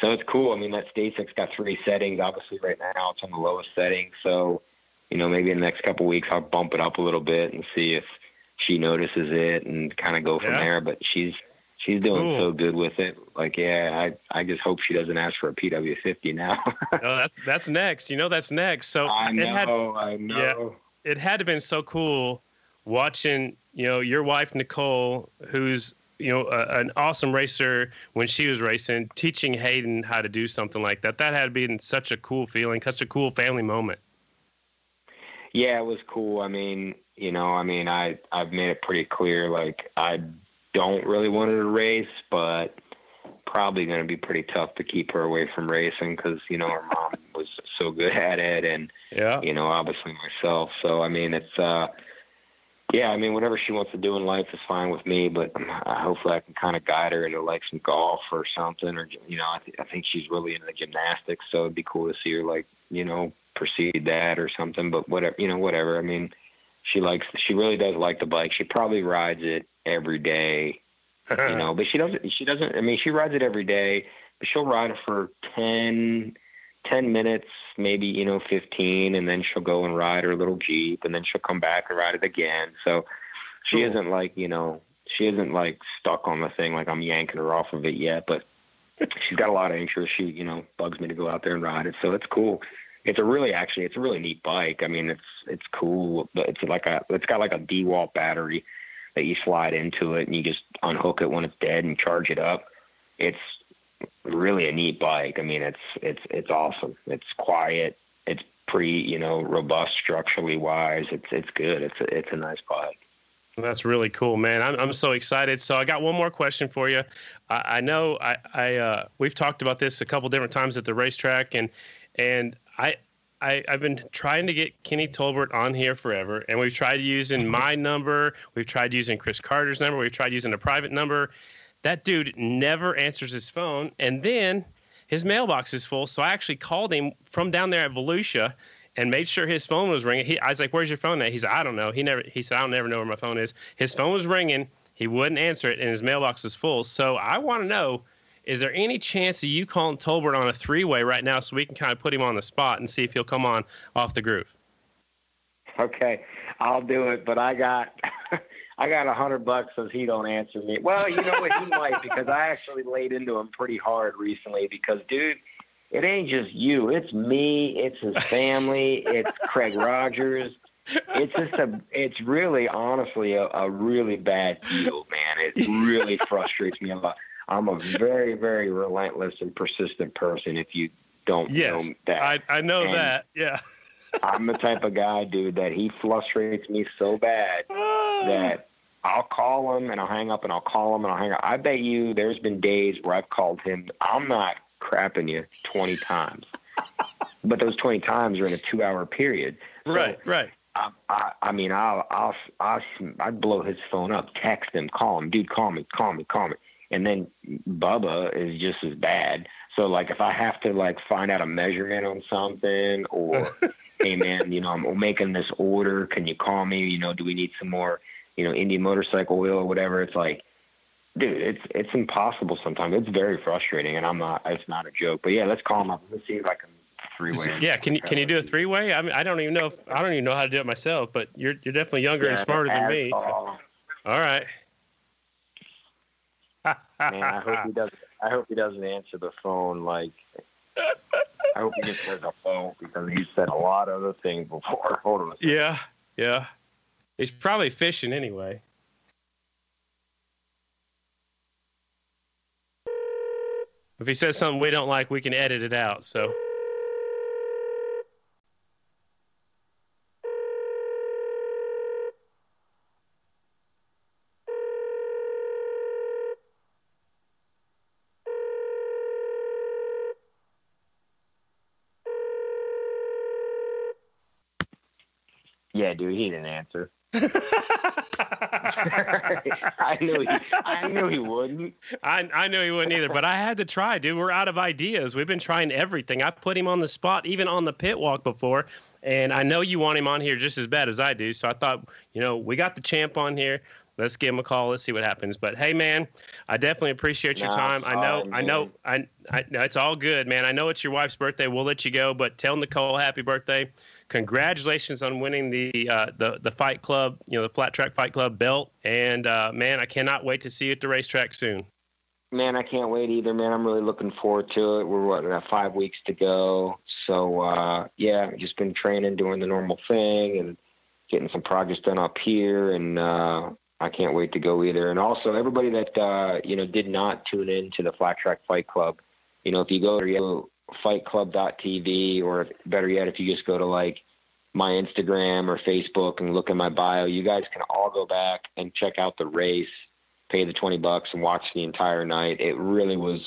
so it's cool. I mean, that Stacyc got three settings. Obviously, right now it's on the lowest setting. So, you know, maybe in the next couple of weeks I'll bump it up a little bit and see if she notices it and kind of go from Yeah. there. But she's she's doing Cool. so good with it. Like, yeah, I I just hope she doesn't ask for a PW50 now. No, (laughs) oh, that's that's next. You know that's next. So I it had know, I know. it had to have been so cool watching you know your wife Nicole, who's you know a, an awesome racer when she was racing, teaching Hayden how to do something like that. That had been such a cool feeling, such a cool family moment. Yeah, it was cool. I mean, you know, I mean, I I've made it pretty clear like I don't really want her to race, but probably going to be pretty tough to keep her away from racing because you know her mom was so good at it, and Yeah. you know, obviously myself. So I mean, it's uh, yeah, I mean, whatever she wants to do in life is fine with me, but uh, hopefully I can kind of guide her into like some golf or something, or you know, I, th- I think she's really into gymnastics, so it'd be cool to see her like you know proceed that or something. But whatever, you know, whatever. I mean, she likes, she really does like the bike. She probably rides it every day, (laughs) you know, but she doesn't, she doesn't, I mean, she rides it every day, but she'll ride it for 10, 10 minutes, maybe, you know, 15, and then she'll go and ride her little Jeep, and then she'll come back and ride it again. So she Cool. isn't like, you know, she isn't like stuck on the thing like I'm yanking her off of it yet, but she's got a lot of interest. She, you know, bugs me to go out there and ride it. So it's cool. It's a really, actually, it's a really neat bike. I mean, it's, it's cool, it's like a, it's got like a DeWalt battery that you slide into it and you just unhook it when it's dead and charge it up. It's really a neat bike. I mean, it's it's it's awesome. It's quiet. It's pretty, you know, robust structurally wise. It's it's good. It's a, it's a nice bike. That's really cool, man. I'm I'm so excited. So I got one more question for you. I, I know I I uh, we've talked about this a couple different times at the racetrack, and and I. I, I've been trying to get Kenny Tolbert on here forever, and we've tried using mm-hmm. my number, we've tried using Chris Carter's number, we've tried using a private number. That dude never answers his phone, and then his mailbox is full. So I actually called him from down there at Volusia and made sure his phone was ringing. He, I was like, "Where's your phone?" At? He said, "I don't know." He never. He said, "I don't never know where my phone is." His phone was ringing. He wouldn't answer it, and his mailbox was full. So I want to know: Is there any chance of you calling Tolbert on a three-way right now, so we can kind of put him on the spot and see if he'll come on off the groove? Okay, I'll do it, but I got (laughs) I got a hundred bucks if he don't answer me. Well, you know what, he might (laughs) because I actually laid into him pretty hard recently because dude, it ain't just you, it's me, it's his family, it's Craig Rogers. It's just a it's really honestly a, a really bad deal, man. It really frustrates me a lot. I'm a very, very relentless and persistent person if you don't Yes, know that. I I know And- that. Yeah. (laughs) I'm the type of guy, dude, that he frustrates me so bad (sighs) ah. that I'll call him and I'll hang up and I'll call him and I'll hang up. I bet you there's been days where I've called him. I'm not crapping you 20 times, (laughs) but those 20 times are in a two hour period. So right. Right. I, I, I mean, I'll, I'll, I'll, I'd blow his phone up, text him, call him, dude, call me, call me, call me. And then Bubba is just as bad. So like, if I have to like find out a measurement on something or, (laughs) hey man, you know, I'm making this order. Can you call me? You know, do we need some more, you know, Indian motorcycle oil or whatever? It's like, dude, it's, it's impossible sometimes. It's very frustrating and I'm not, it's not a joke, but yeah, let's call him up. Let's see if I can three way. Yeah, can you can you do a three way? I mean, I don't even know if I don't even know how to do it myself. But you're you're definitely younger and smarter than me. so- All right. Man, I hope he (laughs) doesn't. I hope he doesn't answer the phone. Like, I hope he just says a phone because he said a lot of other things before. (laughs) Hold on. A yeah, yeah. He's probably fishing anyway. If he says something we don't like, we can edit it out. So. Dude, he didn't answer. (laughs) (laughs) I knew he. I knew he wouldn't. I, I knew he wouldn't either, but I had to try, dude. We're out of ideas. We've been trying everything. I put him on the spot, even on the pit walk before, and I know you want him on here just as bad as I do. So I thought, you know, we got the champ on here. Let's give him a call. Let's see what happens. But hey, man, I definitely appreciate your Nah, time. I know, I know. I, I, it's all good, man. I know it's your wife's birthday. We'll let you go, but tell Nicole happy birthday. Congratulations on winning the uh, the the Fight Club, you know, the Flat Track Fight Club belt. And uh, man, I cannot wait to see you at the racetrack soon. Man, I can't wait either, man. I'm really looking forward to it. We're what, got five weeks to go. So uh yeah, just been training, doing the normal thing and getting some projects done up here and uh I can't wait to go either. And also everybody that uh, you know, did not tune in to the Flat Track Fight Club, you know, if you go to fightclub.tv or better yet, if you just go to like my Instagram or Facebook and look at my bio, you guys can all go back and check out the race pay the 20 bucks and watch the entire night. It really was,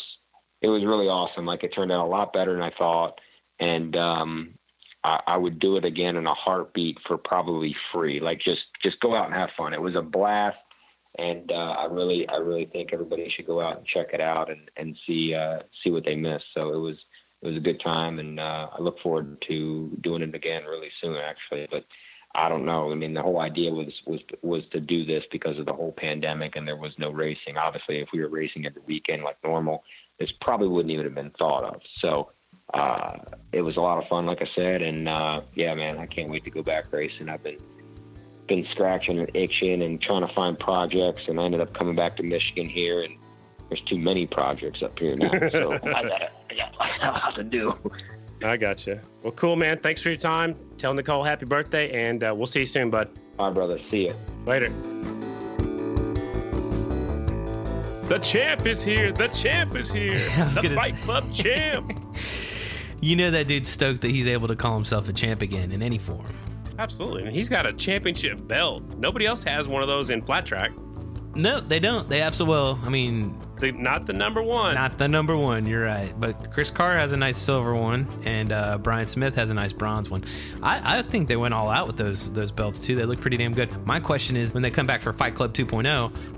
it was really awesome. Like it turned out a lot better than I thought. And, um, I, I would do it again in a heartbeat for probably free. Like just, just go out and have fun. It was a blast. And, uh, I really, I really think everybody should go out and check it out and, and see, uh, see what they missed. So it was, it was a good time. And, uh, I look forward to doing it again really soon, actually. But, I don't know. I mean, the whole idea was was was to do this because of the whole pandemic, and there was no racing. Obviously, if we were racing every weekend like normal, this probably wouldn't even have been thought of. So uh, it was a lot of fun, like I said, and uh, yeah, man, I can't wait to go back racing. I've been been scratching and itching and trying to find projects, and I ended up coming back to Michigan here, and there's too many projects up here now, so (laughs) I gotta (laughs) I got a lot to do. I got you. Well, cool, man. Thanks for your time. Tell Nicole happy birthday, and uh, we'll see you soon, bud. All right, brother. See you Later. The champ is here. The champ is here. (laughs) The gonna Fight say- Club champ. (laughs) You know that dude's stoked that he's able to call himself a champ again in any form. Absolutely. And he's got a championship belt. Nobody else has one of those in flat track. No, they don't. They absolutely well. I mean, The, not the number one. not the number one. You're right. But Chris Carr has a nice silver one, and uh, Bryan Smith has a nice bronze one. I, I think they went all out with those those belts too. They look pretty damn good. My question is, when they come back for Fight Club 2.0,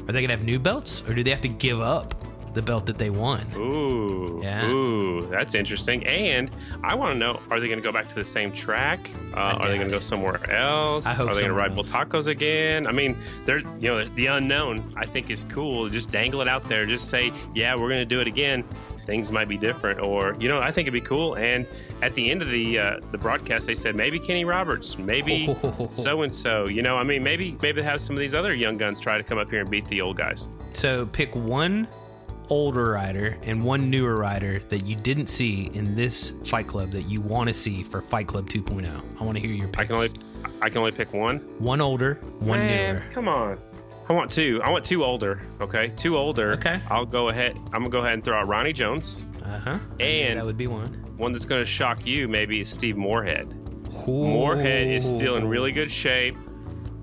are they gonna have new belts, or do they have to give up the belt that they won? Ooh, Yeah. ooh, that's interesting. And I want to know: Are they going to go back to the same track? Uh, are they going to go somewhere else? I hope are they going to ride else. Tacos again? I mean, there's you know the unknown. I think is cool. Just dangle it out there. Just say, yeah, we're going to do it again. Things might be different, or you know, I think it'd be cool. And at the end of the uh, the broadcast, they said maybe Kenny Roberts, maybe so and so. You know, I mean, maybe maybe have some of these other young guns try to come up here and beat the old guys. So pick one older rider and one newer rider that you didn't see in this Fight Club that you want to see for Fight Club 2.0. I want to hear your picks. I can only I can only pick one. one older, one Man, newer. Come on. I want two. I want two older. Okay, two older. Okay. I'll go ahead. I'm gonna go ahead and throw out Ronnie Jones. Uh huh. And- that would be one. One that's gonna shock you maybe is Steve Morehead. Morehead is still in really good shape.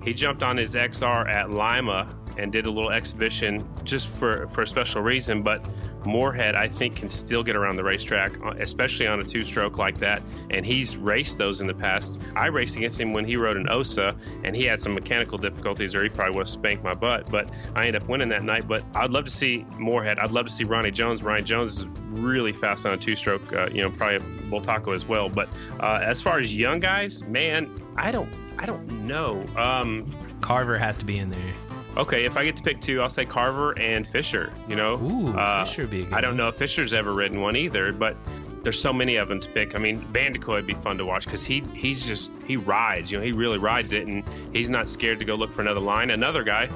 He jumped on his XR at Lima and did a little exhibition just for for a special reason. But Morehead, I think, can still get around the racetrack, uh, especially on a two-stroke like that. And he's raced those in the past. I raced against him when he rode an Ossa, and he had some mechanical difficulties, or he probably would have spanked my butt. But I ended up winning that night. But I'd love to see Morehead. I'd love to see Ronnie Jones. Ronnie Jones is really fast on a two-stroke. Uh, you know, probably Bultaco as well. But uh, as far as young guys, man, I don't, I don't know. Um, Carver has to be in there. Okay, if I get to pick two, I'll say Carver and Fisher. You know, Ooh, uh, Fisher would be a good I don't know if Fisher's ever ridden one either, but there's so many of them to pick. I mean, Bandicoot would be fun to watch because he he's just he rides. You know, he really rides it, and he's not scared to go look for another line. Another guy.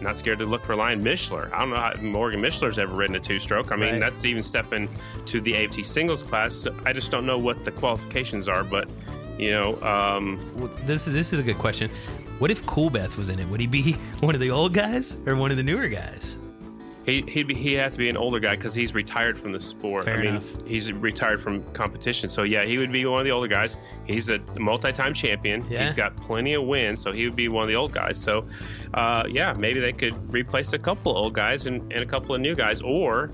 Not scared to look for a line. Mishler. I don't know how Morgan Mishler's ever ridden a two-stroke. I mean, Right. that's even stepping to the AFT singles class. So I just don't know what the qualifications are, but you know, um, Well, this this is a good question. What if Coolbeth was in it? Would he be (laughs) one of the old guys or one of the newer guys? He he'd be he have to be an older guy because he's retired from the sport. Fair I mean, enough. he's retired from competition. So yeah, he would be one of the older guys. He's a multi-time champion. Yeah. He's got plenty of wins, so he would be one of the old guys. So, uh, yeah, maybe they could replace a couple of old guys and, and a couple of new guys, or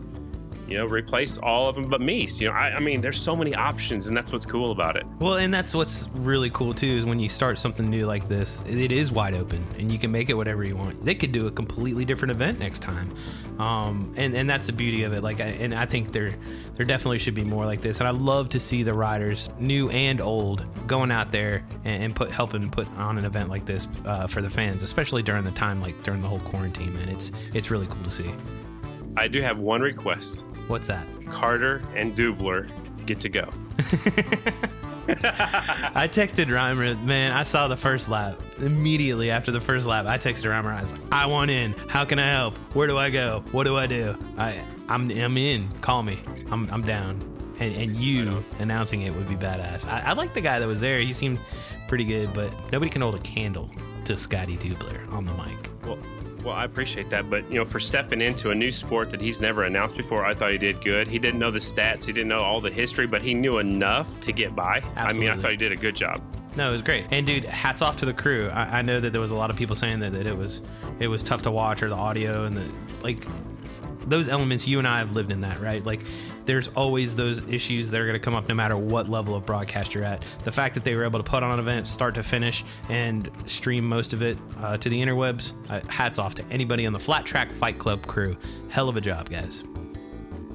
you know, replace all of them but Mees. You know, I, I mean, there's so many options, and that's what's cool about it. Well, and that's what's really cool too is when you start something new like this, it is wide open and you can make it whatever you want. They could do a completely different event next time, um, and and that's the beauty of it. Like, I, and I think there there definitely should be more like this. And I love to see the riders, new and old, going out there and, and put helping put on an event like this uh, for the fans, especially during the time like during the whole quarantine. Man, it's it's really cool to see. I do have one request. What's that? Carter and Dubler get to go. (laughs) (laughs) I texted Rymer, man, I saw the first lap. Immediately after the first lap, I texted Rymer, I was like, I want in. How can I help? Where do I go? What do I do? I, I'm, I'm in. Call me. I'm, I'm down. And, and you announcing it would be badass. I, I like the guy that was there. He seemed pretty good, but nobody can hold a candle to Scotty Dubler on the mic. Well, well, I appreciate that, but you know, for stepping into a new sport that he's never announced before, I thought he did good. He didn't know the stats, he didn't know all the history, but he knew enough to get by. Absolutely. I mean, I thought he did a good job. No, it was great. And dude, hats off to the crew. I, I know that there was a lot of people saying that, that it was it was tough to watch or the audio and the like those elements you and I have lived in that, right? Like there's always those issues that are going to come up no matter what level of broadcast you're at. The fact that they were able to put on an event start to finish and stream most of it uh, to the interwebs, uh, hats off to anybody on the Flat Track FITE Klub crew. Hell of a job, guys.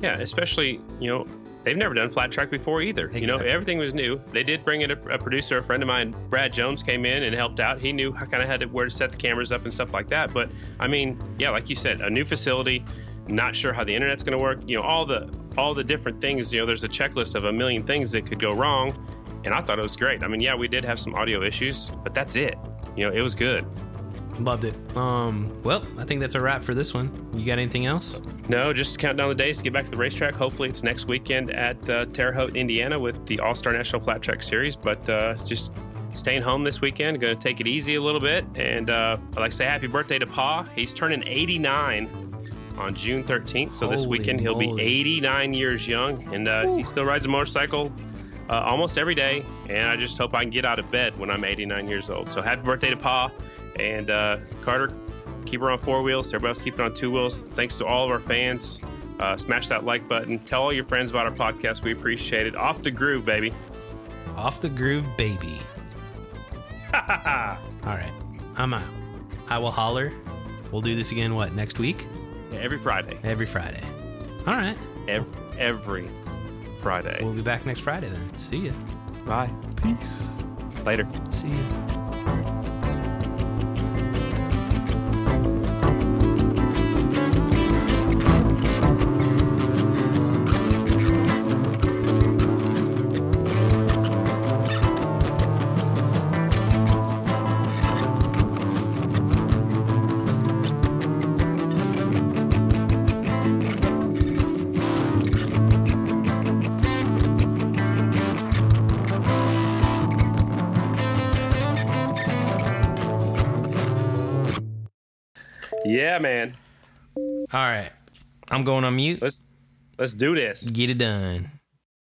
Yeah, especially you know they've never done flat track before either. You know everything was new. They did bring in a, a producer, a friend of mine, Brad Jones, came in and helped out. He knew kind of had to, where to set the cameras up and stuff like that. But I mean, yeah, like you said, a new facility. Not sure how the internet's going to work. You know all the all the different things. You know, there's a checklist of a million things that could go wrong, and I thought it was great. I mean, yeah, we did have some audio issues, but that's it. You know, it was good. Loved it. Um, well, I think that's a wrap for this one. You got anything else? No, just count down the days to get back to the racetrack. Hopefully, it's next weekend at uh, Terre Haute, Indiana, with the All Star National Flat Track Series. But uh, just staying home this weekend. Going to take it easy a little bit. And uh, I'd like to say happy birthday to Pa. He's turning 89 on June 13th. So this Holy weekend, he'll be 89 years young. And uh, he still rides a motorcycle. Uh, almost every day, and I just hope I can get out of bed when I'm 89 years old. So happy birthday to Pa, and uh, Carter, keep her on four wheels. Everybody else keep it on two wheels. Thanks to all of our fans. Uh, smash that like button. Tell all your friends about our podcast. We appreciate it. Off the groove, baby. Off the groove, baby. All right, I'm out. I will holler. We'll do this again. What next week? Every Friday. Every Friday. All right. Every, every Friday. We'll be back next Friday then. See ya. Bye. Peace. Later. See ya. Man. All right. I'm going on mute. Let's let's do this. Get it done.